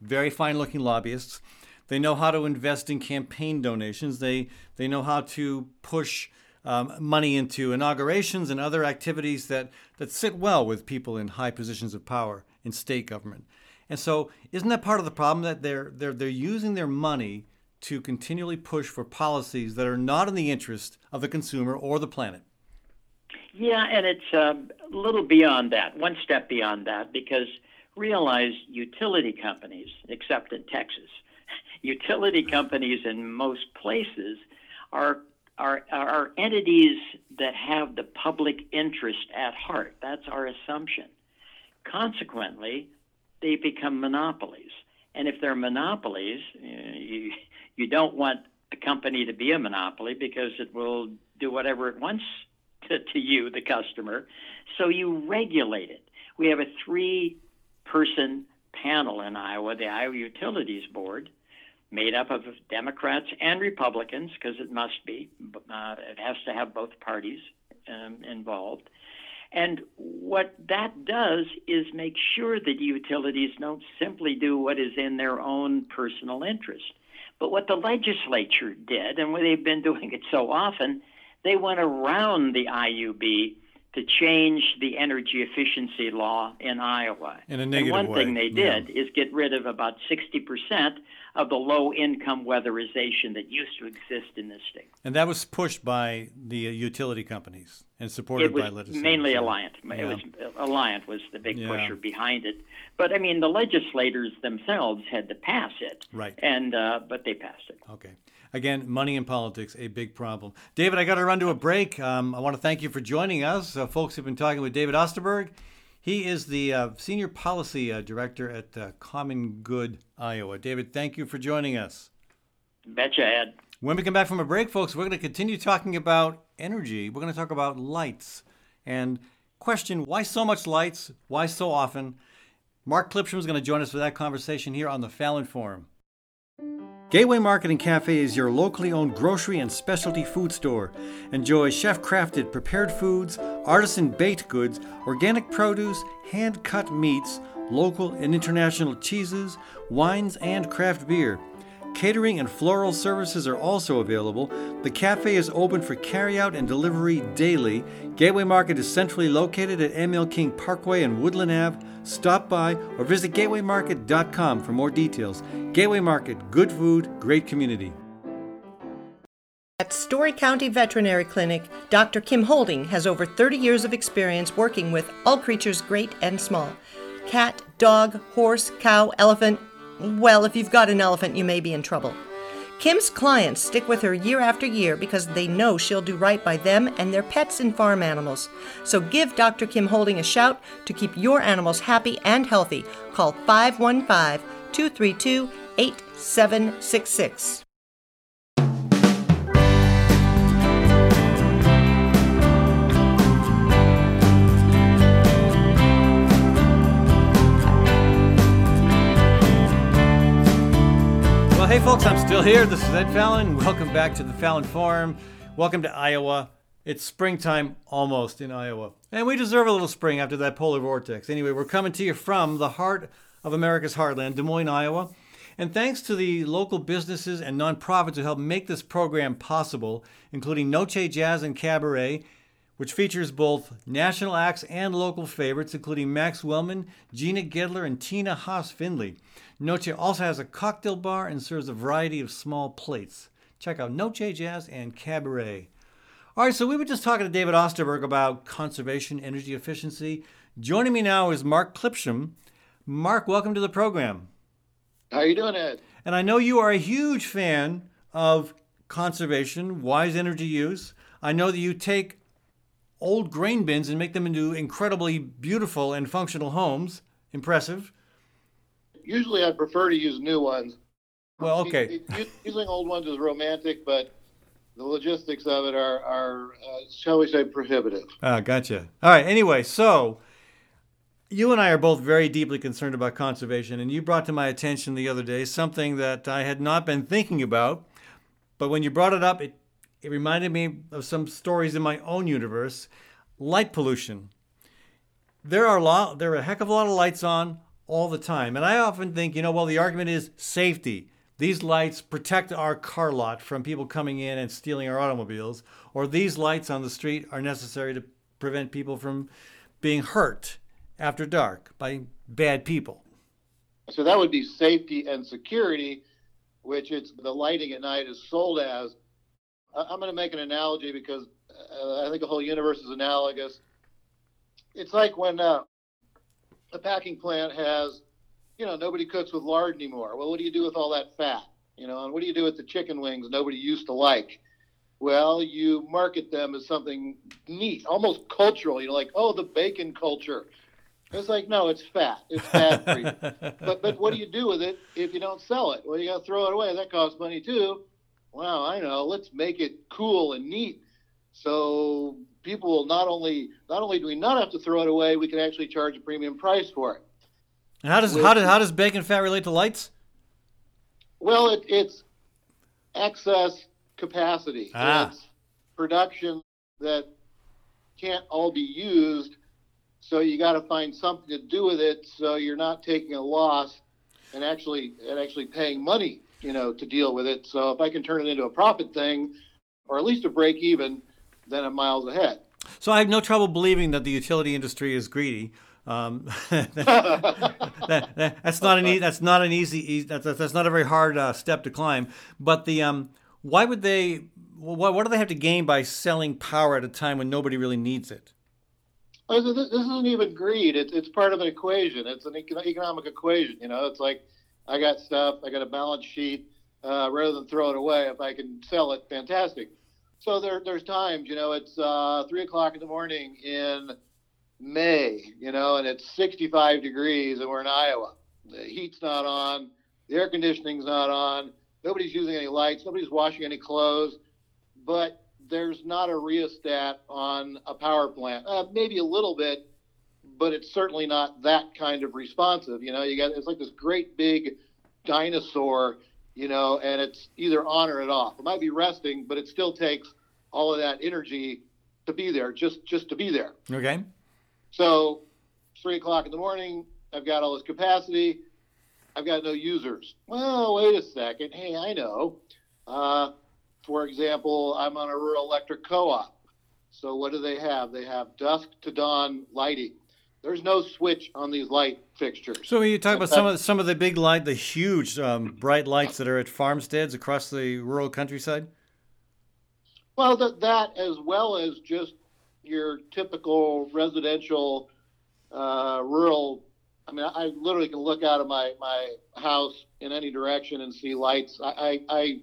very fine-looking lobbyists. They know how to invest in campaign donations. They they know how to push um, money into inaugurations and other activities that that sit well with people in high positions of power in state government. And so, isn't that part of the problem that they're they're they're using their money to continually push for policies that are not in the interest of the consumer or the planet? Yeah, and it's a little beyond that, one step beyond that, because realize utility companies, except in Texas, utility companies in most places are are are entities that have the public interest at heart. That's our assumption. Consequently, they become monopolies. And if they're monopolies, you, you don't want a company to be a monopoly because it will do whatever it wants to, to you, the customer. So you regulate it. We have a three person panel in Iowa, the Iowa Utilities Board, made up of Democrats and Republicans, because it must be. Uh, it has to have both parties um, involved. And what that does is make sure that utilities don't simply do what is in their own personal interest. But what the legislature did, and they've been doing it so often, they went around the IUB to change the energy efficiency law in Iowa. In a negative and one way. thing they did yeah. is get rid of about 60% of the low income weatherization that used to exist in this state. And that was pushed by the uh, utility companies and supported by legislators. Mainly Alliant. Yeah. It was Alliant was the big yeah. pusher behind it. But I mean, the legislators themselves had to pass it. Right. And uh, but they passed it. Okay. Again, money in politics, a big problem. David, I got to run to a break. Um, I want to thank you for joining us. Uh, folks have been talking with David Osterberg. He is the uh, Senior Policy uh, Director at uh, Common Good, Iowa. David, thank you for joining us. Betcha, Ed. When we come back from a break, folks, we're going to continue talking about energy. We're going to talk about lights and question why so much lights? Why so often? Mark Clipsham is going to join us for that conversation here on the Fallon Forum. Gateway Market and Cafe is your locally owned grocery and specialty food store. Enjoy chef crafted prepared foods, artisan baked goods, organic produce, hand cut meats, local and international cheeses, wines, and craft beer. Catering and floral services are also available. The cafe is open for carryout and delivery daily. Gateway Market is centrally located at ML King Parkway and Woodland Ave. Stop by or visit gatewaymarket.com for more details. Gateway Market, good food, great community. At Story County Veterinary Clinic, Dr. Kim Holding has over 30 years of experience working with all creatures great and small cat, dog, horse, cow, elephant. Well, if you've got an elephant, you may be in trouble. Kim's clients stick with her year after year because they know she'll do right by them and their pets and farm animals. So give Dr. Kim Holding a shout to keep your animals happy and healthy. Call 515 232 8766. Hey, folks, I'm still here. This is Ed Fallon. Welcome back to the Fallon Forum. Welcome to Iowa. It's springtime almost in Iowa. And we deserve a little spring after that polar vortex. Anyway, we're coming to you from the heart of America's heartland, Des Moines, Iowa. And thanks to the local businesses and nonprofits who help make this program possible, including Noce Jazz and Cabaret, which features both national acts and local favorites, including Max Wellman, Gina Gedler, and Tina Haase Findlay. Noce also has a cocktail bar and serves a variety of small plates. Check out Noce Jazz and Cabaret. All right, so we were just talking to David Osterberg about conservation, energy efficiency. Joining me now is Mark Clipsham. Mark, welcome to the program. How are you doing, Ed? And I know you are a huge fan of conservation, wise energy use. I know that you take old grain bins and make them into incredibly beautiful and functional homes. Impressive. Usually, I prefer to use new ones. Well, okay. Using old ones is romantic, but the logistics of it are, are uh, shall we say, prohibitive. Ah, gotcha. All right. Anyway, so you and I are both very deeply concerned about conservation, and you brought to my attention the other day something that I had not been thinking about, but when you brought it up, it it reminded me of some stories in my own universe. Light pollution. There are a lot, there are a heck of a lot of lights on all the time. And I often think, you know, well, the argument is safety. These lights protect our car lot from people coming in and stealing our automobiles, or these lights on the street are necessary to prevent people from being hurt after dark by bad people. So that would be safety and security, which it's the lighting at night is sold as. I'm going to make an analogy because uh, I think the whole universe is analogous. It's like when uh, the packing plant has, you know, nobody cooks with lard anymore. Well, what do you do with all that fat? You know, and what do you do with the chicken wings nobody used to like? Well, you market them as something neat, almost cultural. You know, like, oh, the bacon culture. It's like, no, it's fat. It's bad for you. but but what do you do with it if you don't sell it? Well, you got to throw it away. That costs money too. Wow, I know. Let's make it cool and neat, so people will not only not only do we not have to throw it away, we can actually charge a premium price for it. And how does how does how does bacon fat relate to lights? Well, it, it's excess capacity. Ah. It's production that can't all be used. So you got to find something to do with it, so you're not taking a loss and actually and actually paying money, you know, to deal with it. So if I can turn it into a profit thing, or at least a break even, then I'm miles ahead. So I have no trouble believing that the utility industry is greedy. Um, that, that- that's not an e- that's not an easy that's, that's not a very hard uh, step to climb. But the um, why would they? What, what do they have to gain by selling power at a time when nobody really needs it? Oh, This this isn't even greed. It's it's part of an equation. It's an economic equation. You know, it's like I got stuff. I got a balance sheet. Uh, rather than throw it away, if I can sell it, fantastic. So there there's times. You know, it's uh, three o'clock in the morning in May. You know, and it's 65 degrees, and we're in Iowa. The heat's not on. The air conditioning's not on. Nobody's using any lights. Nobody's washing any clothes. But there's not a rheostat on a power plant. Uh, maybe a little bit, but it's certainly not that kind of responsive. You know, you got it's like this great big dinosaur, you know, and it's either on or it off. It might be resting, but it still takes all of that energy to be there, just just to be there. Okay. So, three o'clock in the morning, I've got all this capacity. I've got no users. Well, wait a second. Hey, I know. Uh, for example, I'm on a rural electric co-op. So what do they have? They have dusk to dawn lighting. There's no switch on these light fixtures. So when you talk about some of some of the big light, the huge um, bright lights that are at farmsteads across the rural countryside. Well, that, that as well as just your typical residential, uh, rural. I mean, I literally can look out of my, my house in any direction and see lights. I, I, I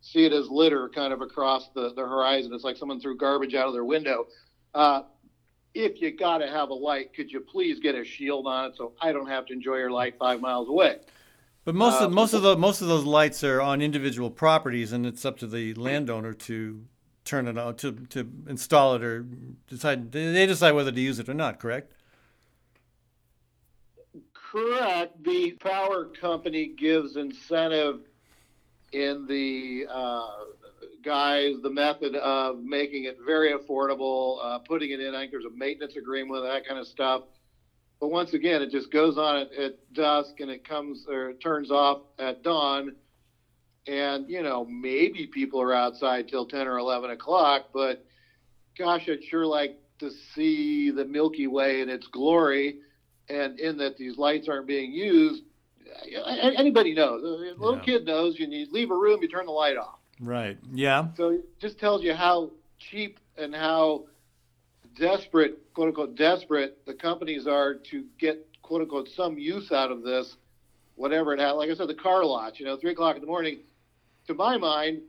see it as litter kind of across the, the horizon. It's like someone threw garbage out of their window. Uh, if you got to have a light, could you please get a shield on it so I don't have to enjoy your light five miles away? But most Uh, of most of the most of those lights are on individual properties, and it's up to the landowner to turn it on to to install it or decide. They they decide whether to use it or not. Correct. Correct. The power company gives incentive in the uh, guys, the method of making it very affordable, uh, putting it in. I think there's a maintenance agreement with that kind of stuff. But once again, it just goes on at, at dusk and it comes or it turns off at dawn. And, you know, maybe people are outside till 10 or 11 o'clock, but gosh, I'd sure like to see the Milky Way in its glory and in that these lights aren't being used. Anybody knows. A little Yeah. kid knows. You need leave a room, you turn the light off. Right. Yeah. So it just tells you how cheap and how desperate, quote unquote, desperate the companies are to get, quote unquote, some use out of this, whatever it had. Like I said, the car lot, you know, three o'clock in the morning. To my mind,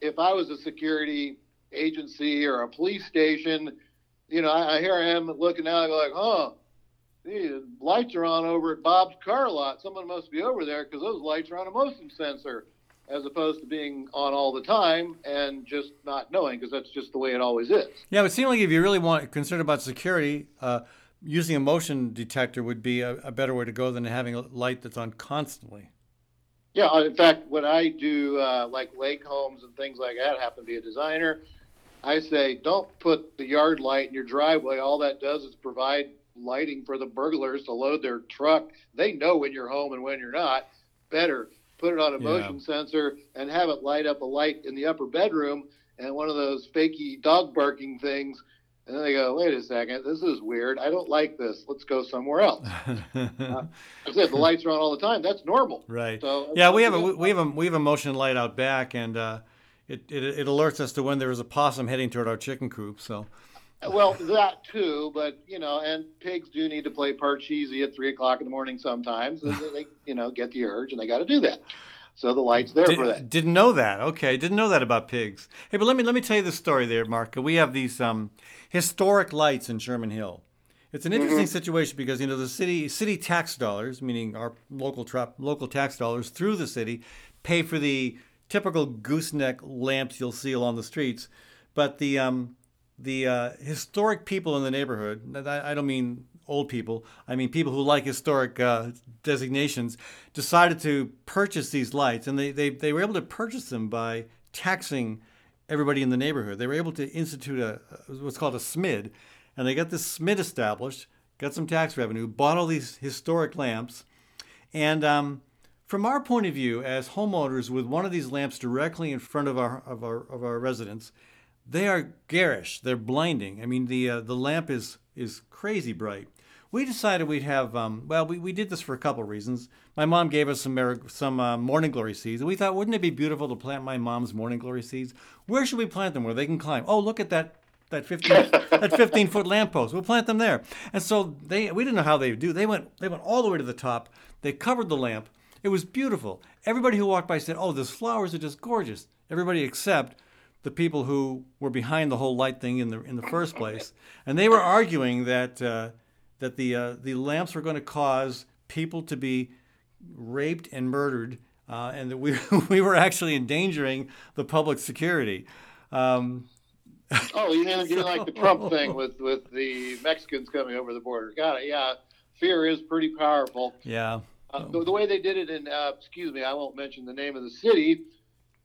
if I was a security agency or a police station, you know, I, I here I am looking out, I go like, huh, the lights are on over at Bob's car lot. Someone must be over there because those lights are on a motion sensor as opposed to being on all the time and just not knowing because that's just the way it always is. Yeah. It would seem like if you really want concerned about security, uh, using a motion detector would be a, a better way to go than having a light that's on constantly. Yeah, uh, in fact, when I do uh, like lake homes and things like that, I happen to be a designer. I say, don't put the yard light in your driveway. All that does is provide lighting for the burglars to load their truck. They know when you're home and when you're not. Better put it on a Yeah. motion sensor and have it light up a light in the upper bedroom and one of those fakey dog barking things. And then they go, wait a second, this is weird. I don't like this. Let's go somewhere else. I said the lights are on all the time. That's normal. right. So Yeah, we have a we have a we have a motion light out back, and uh, it, it it alerts us to when there is a possum heading toward our chicken coop. So Well, that too, but you know, and pigs do need to play parcheesi at three o'clock in the morning sometimes. They, you know, get the urge, and they got to do that. So the light's there for that. Did, not know that. Okay, didn't know that about pigs. Hey, but let me let me tell you the story there, Mark. We have these um, historic lights in Sherman Hill, It's an interesting situation because you know the city city tax dollars, meaning our local tra- local tax dollars through the city, pay for the typical gooseneck lamps you'll see along the streets, but the um, the uh, historic people in the neighborhood. I, don't mean old people. I mean people who like historic uh, designations. Decided to purchase these lights, and they, they they were able to purchase them by taxing everybody in the neighborhood. They were able to institute a what's called a SMID, and they got this SMID established, got some tax revenue, bought all these historic lamps, and um, from our point of view as homeowners with one of these lamps directly in front of our of our of our residence, they are garish. They're blinding. I mean, the uh, the lamp is is crazy bright. We decided we'd have um, well, we, we did this for a couple reasons. My mom gave us some some uh, morning glory seeds, and we thought, wouldn't it be beautiful to plant my mom's morning glory seeds? Where should we plant them? Where they can climb? Oh, look at that that 15 that 15 foot lamppost. We'll plant them there. And so they we didn't know how they would do. They went they went all the way to the top. They covered the lamp. It was beautiful. Everybody who walked by said, "Oh, those flowers are just gorgeous." Everybody except the people who were behind the whole light thing in the in the first place, and they were arguing that uh, that the uh, the lamps were going to cause people to be raped and murdered, uh, and that we we were actually endangering the public security. Um, Oh, you know, you know, like the Trump thing with with the Mexicans coming over the border. Got it. Yeah, fear is pretty powerful. yeah. Uh, the, the way they did it in, uh, excuse me, I won't mention the name of the city,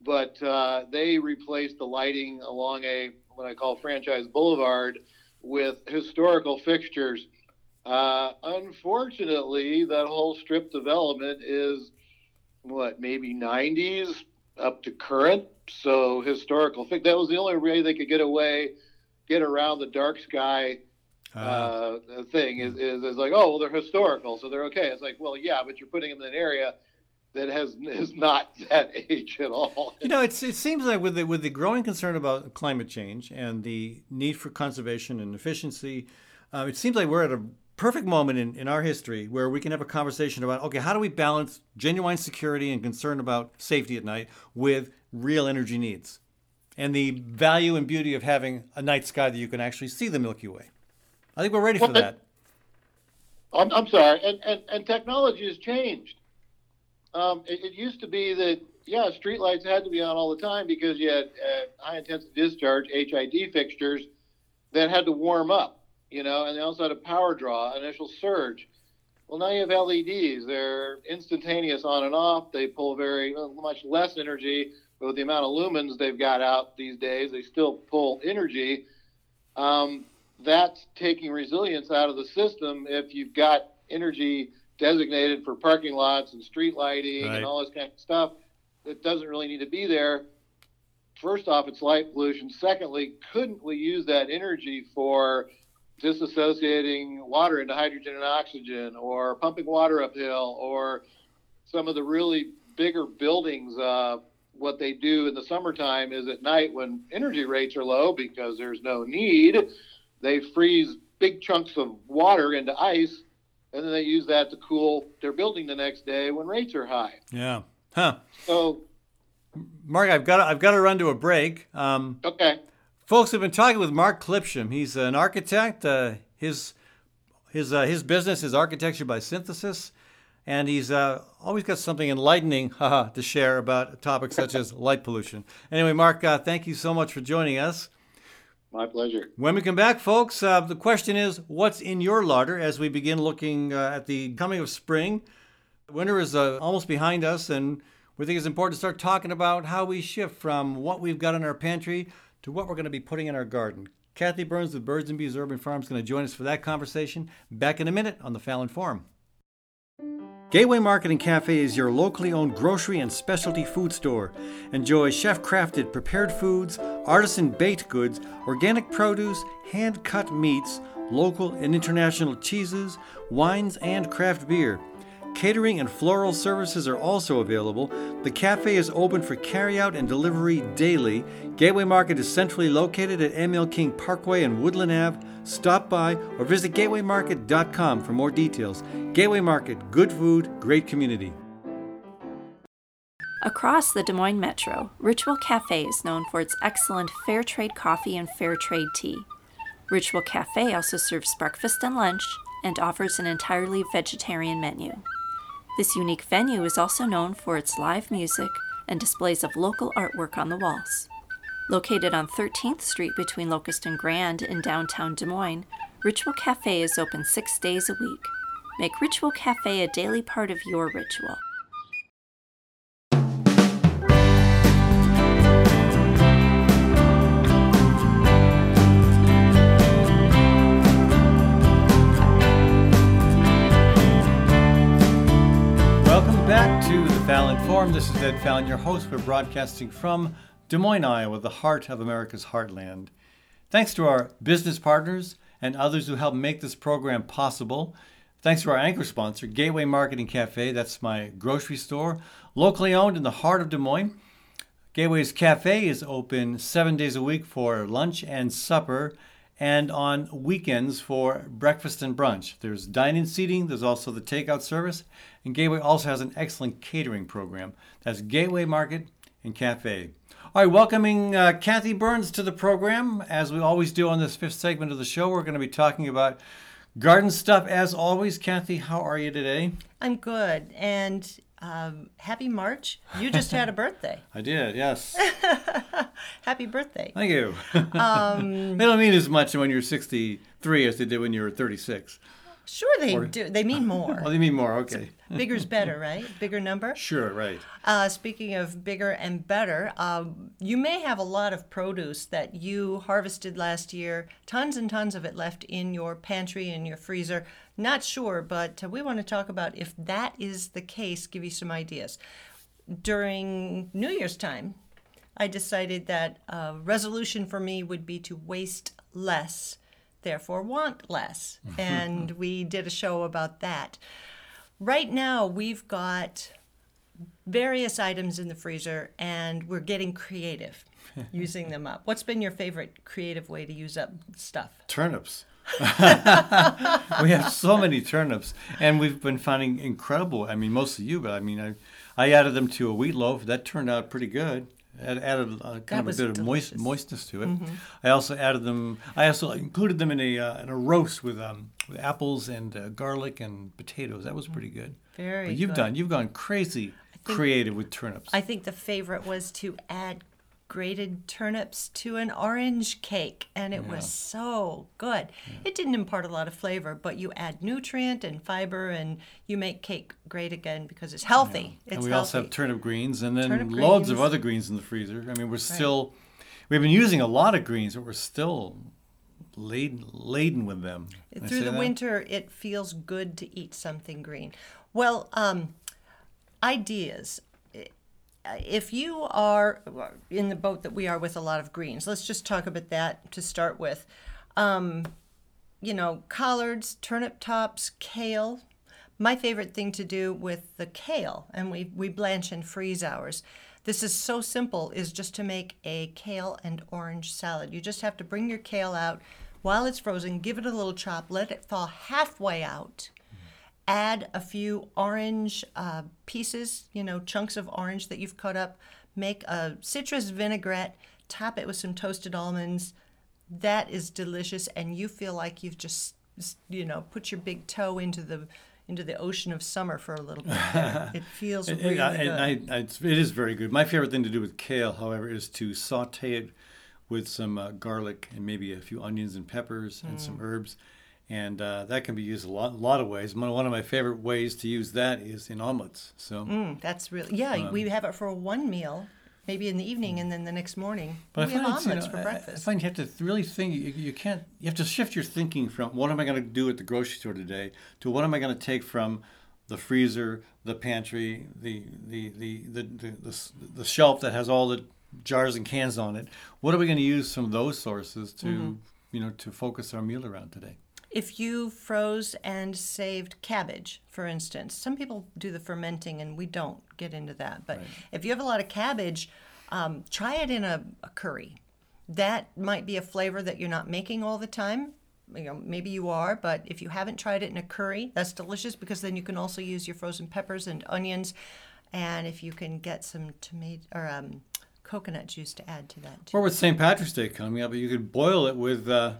but uh, they replaced the lighting along a what I call Franchise Boulevard with historical fixtures. Uh, unfortunately, that whole strip development is what maybe 90s up to current. So historical. fi- That was the only way they could get away, get around the dark sky Uh, uh, thing is, is, is like, oh, well, they're historical, so they're okay. It's like, well, yeah, but you're putting them in an area that has is not that age at all. You know, it's, it seems like with the, with the growing concern about climate change and the need for conservation and efficiency, uh, it seems like we're at a perfect moment in, in our history where we can have a conversation about okay, how do we balance genuine security and concern about safety at night with real energy needs and the value and beauty of having a night sky that you can actually see the Milky Way? I think we're ready for that. I'm, I'm sorry, and, and, and technology has changed. Um, it, it used to be that yeah, streetlights had to be on all the time because you had uh, high intensity discharge (HID) fixtures that had to warm up, you know, and they also had a power draw, initial surge. Well, now you have LEDs. They're instantaneous on and off. They pull very uh, much less energy, but with the amount of lumens they've got out these days, they still pull energy. Um, that's taking resilience out of the system if you've got energy designated for parking lots and street lighting Right. and all this kind of stuff that doesn't really need to be there. First off, it's light pollution. Secondly, couldn't we use that energy for disassociating water into hydrogen and oxygen or pumping water uphill or some of the really bigger buildings? Uh, what they do in the summertime is at night when energy rates are low because there's no need, they freeze big chunks of water into ice and then they use that to cool their building the next day when rates are high. Yeah. Huh. So, Mark, I've got to, I've got to run to a break. Um, okay. Folks, we've been talking with Mark Clipsham. He's an architect. Uh, his his uh, his business is architecture by synthesis, and he's uh, always got something enlightening haha, to share about topics such as light pollution. Anyway, Mark, uh, thank you so much for joining us. My pleasure. When we come back, folks, uh, the question is, what's in your larder as we begin looking uh, at the coming of spring? Winter is uh, almost behind us, and we think it's important to start talking about how we shift from what we've got in our pantry to what we're going to be putting in our garden. Kathy Byrnes with Birds and Bees Urban Farm is going to join us for that conversation. Back in a minute on the Fallon Forum. Gateway Market and Cafe is your locally owned grocery and specialty food store. Enjoy chef crafted prepared foods, artisan baked goods, organic produce, hand cut meats, local and international cheeses, wines, and craft beer. Catering and floral services are also available. The cafe is open for carryout and delivery daily. Gateway Market is centrally located at ML King Parkway and Woodland Ave. Stop by or visit gatewaymarket.com for more details. Gateway Market, good food, great community. Across the Des Moines Metro, Ritual Cafe is known for its excellent fair trade coffee and fair trade tea. Ritual Cafe also serves breakfast and lunch and offers an entirely vegetarian menu. This unique venue is also known for its live music and displays of local artwork on the walls. Located on 13th Street between Locust and Grand in downtown Des Moines, Ritual Cafe is open six days a week. Make Ritual Cafe a daily part of your ritual. This is Ed Fallon, your host. We're broadcasting from Des Moines, Iowa, the heart of America's heartland. Thanks to our business partners and others who help make this program possible. Thanks to our anchor sponsor, Gateway Market and Cafe. That's my grocery store, locally owned in the heart of Des Moines. Gateway's Cafe is open seven days a week for lunch and supper, and on weekends for breakfast and brunch. There's dine-in seating. There's also the takeout service, and Gateway also has an excellent catering program. That's Gateway Market and Cafe. All right, welcoming uh, Kathy Byrnes to the program. As we always do on this fifth segment of the show, we're going to be talking about garden stuff as always. Kathy, how are you today? I'm good. And um, happy March. You just had a birthday. I did, yes. happy birthday. Thank you. Um, they don't mean as much when you're 63 as they did when you were 36. Sure, they do. They mean more. Oh, they mean more. Okay. Bigger's better, right? Bigger number. Sure, right. Uh, speaking of bigger and better, um, you may have a lot of produce that you harvested last year, tons and tons of it left in your pantry and your freezer. Not sure, but uh, we want to talk about if that is the case, give you some ideas. During New Year's time, I decided that a resolution for me would be to waste less, therefore want less. and we did a show about that. Right now, we've got various items in the freezer and we're getting creative using them up. What's been your favorite creative way to use up stuff? Turnips. we have so many turnips, and we've been finding incredible. I mean, most of you, but I mean, I, I added them to a wheat loaf. That turned out pretty good. Add, added uh, kind That of a bit of moist. Mm-hmm. moistness to it. I also added them. I also included them in a uh, in a roast with um with apples and uh, garlic and potatoes. That was pretty good. Very But you've good. done. You've gone crazy creative with turnips. I think the favorite was to add grated turnips to an orange cake, and it was so good. It didn't impart a lot of flavor, but you add nutrient and fiber, and you make cake great again because it's healthy. It's and we healthy. also have turnip greens and then Turnip loads of other greens in the freezer. I mean, we're still, we've been using a lot of greens, but we're still laden, laden with them. Can Through the that? winter, it feels good to eat something green. Well, um, ideas. If you are in the boat that we are with a lot of greens, let's just talk about that to start with. Um, you know, collards, turnip tops, kale. My favorite thing to do with the kale, and we, we blanch and freeze ours. This is so simple, is just to make a kale and orange salad. You just have to bring your kale out while it's frozen, give it a little chop, let it thaw halfway out, add a few orange uh, pieces, you know, chunks of orange that you've cut up, make a citrus vinaigrette, top it with some toasted almonds. That is delicious, and you feel like you've just, you know, put your big toe into the into the ocean of summer for a little bit. It feels And- really and good. I, I, it is very good. My favorite thing to do with kale, however, is to saute it with some uh, garlic and maybe a few onions and peppers and some Mm. herbs. And uh, that can be used a lot, lot of ways. One one of my favorite ways to use that is in omelets. So, Mm, that's really yeah. Um, we have it for one meal, maybe in the evening, and then the next morning But we I have it's, you omelets know, for breakfast. I find you have to really think. You, you can't. You have to shift your thinking from what am I going to do at the grocery store today to what am I going to take from the freezer, the pantry, the the the the the, the, the shelf that has all the jars and cans on it. What are we going to use from those sources to Mm-hmm. you know to focus our meal around today? If you froze and saved cabbage, for instance, some people do the fermenting and we don't get into that. But if you have a lot of cabbage, um, try it in a, a curry. That might be a flavor that you're not making all the time. You know, maybe you are, but if you haven't tried it in a curry, that's delicious because then you can also use your frozen peppers and onions, and if you can get some tomato or um, coconut juice to add to that too. Or with St. Patrick's Day coming up, you could boil it with uh,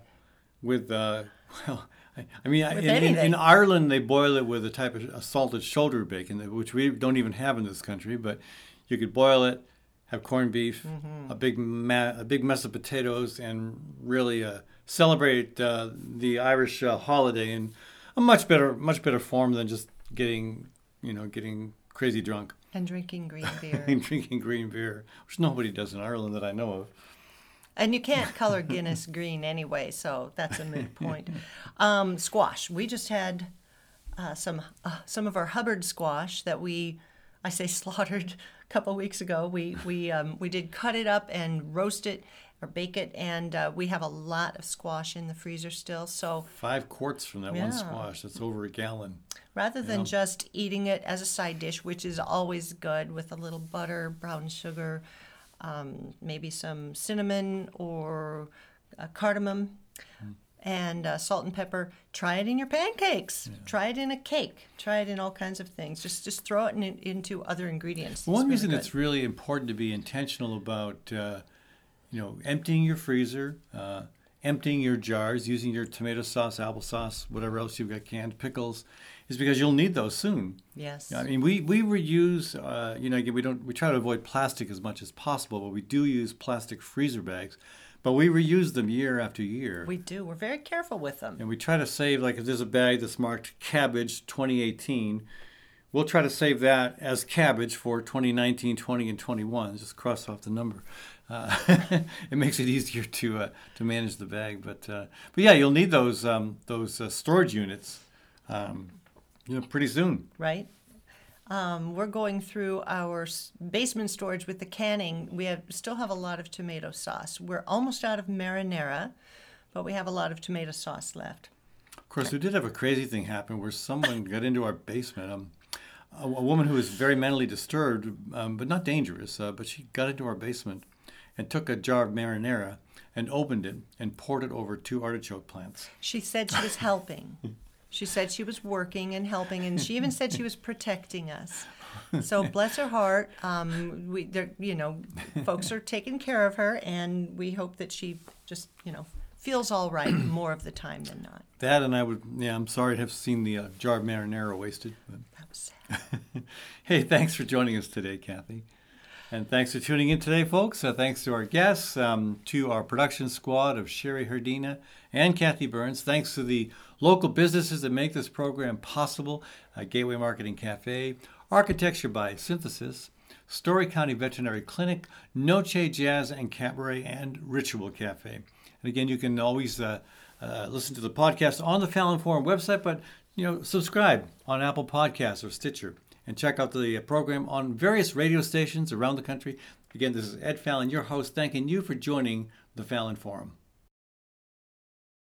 with uh, well, I, I mean, in, in, Ireland they boil it with a type of a salted shoulder bacon, which we don't even have in this country. But you could boil it, have corned beef, Mm-hmm. a big ma- a big mess of potatoes, and really uh, celebrate uh, the Irish uh, holiday in a much better much better form than just getting you know getting crazy drunk And drinking green beer. and drinking green beer, which nobody does in Ireland that I know of. And you can't color Guinness green anyway, so that's a moot point. Um, squash. We just had uh, some uh, some of our Hubbard squash that we, I say slaughtered a couple weeks ago. We we um, we did cut it up and roast it or bake it, and uh, we have a lot of squash in the freezer still. So Five quarts from that Yeah. one squash. That's over a gallon. rather than just eating it as a side dish, which is always good with a little butter, brown sugar, um, maybe some cinnamon or uh, cardamom, and uh, salt and pepper. Try it in your pancakes. Try it in a cake. Try it in all kinds of things. Just just throw it in, into other ingredients. One really reason good. it's really important to be intentional about, uh, you know, emptying your freezer, uh, emptying your jars, using your tomato sauce, applesauce, whatever else you've got canned, pickles, is because you'll need those soon. yes. I mean, we we reuse. Uh, you know, again, we don't. We try to avoid plastic as much as possible, but we do use plastic freezer bags. But we reuse them year after year. we do. We're very careful with them. and we try to save like if there's a bag that's marked cabbage 2018 we'll try to save that as cabbage for 2019 20 and 21 just cross off the number uh, it makes it easier to uh, to manage the bag but uh, but yeah you'll need those um, those uh, storage units um, you know pretty soon right? Um, we're going through our basement storage with the canning. We have still have a lot of tomato sauce. We're almost out of marinara, but we have a lot of tomato sauce left. Of course, we did have a crazy thing happen where someone got into our basement. Um, a, a woman who was very mentally disturbed, um, but not dangerous, uh, but she got into our basement and took a jar of marinara and opened it and poured it over two artichoke plants. She said she was helping. She said she was working and helping, and she even said she was protecting us. So bless her heart. Um, we, there, you know, folks are taking care of her, and we hope that she just, you know, feels all right more of the time than not. That and I would, yeah, I'm sorry to have seen the uh, jar of marinara wasted. But That was sad. hey, thanks for joining us today, Kathy. And thanks for tuning in today, folks. Uh, thanks to our guests, um, to our production squad of Sherry Herdina and Kathy Byrnes. Thanks to the local businesses that make this program possible uh, Gateway Market and Cafe, Architecture by Synthesis, Story County Veterinary Clinic, Noce Jazz and Cabaret, and Ritual Cafe. And again, you can always uh, uh, listen to the podcast on the Fallon Forum website, but you know, subscribe on Apple Podcasts or Stitcher and check out the uh, program on various radio stations around the country. Again, this is Ed Fallon, your host, thanking you for joining the Fallon Forum.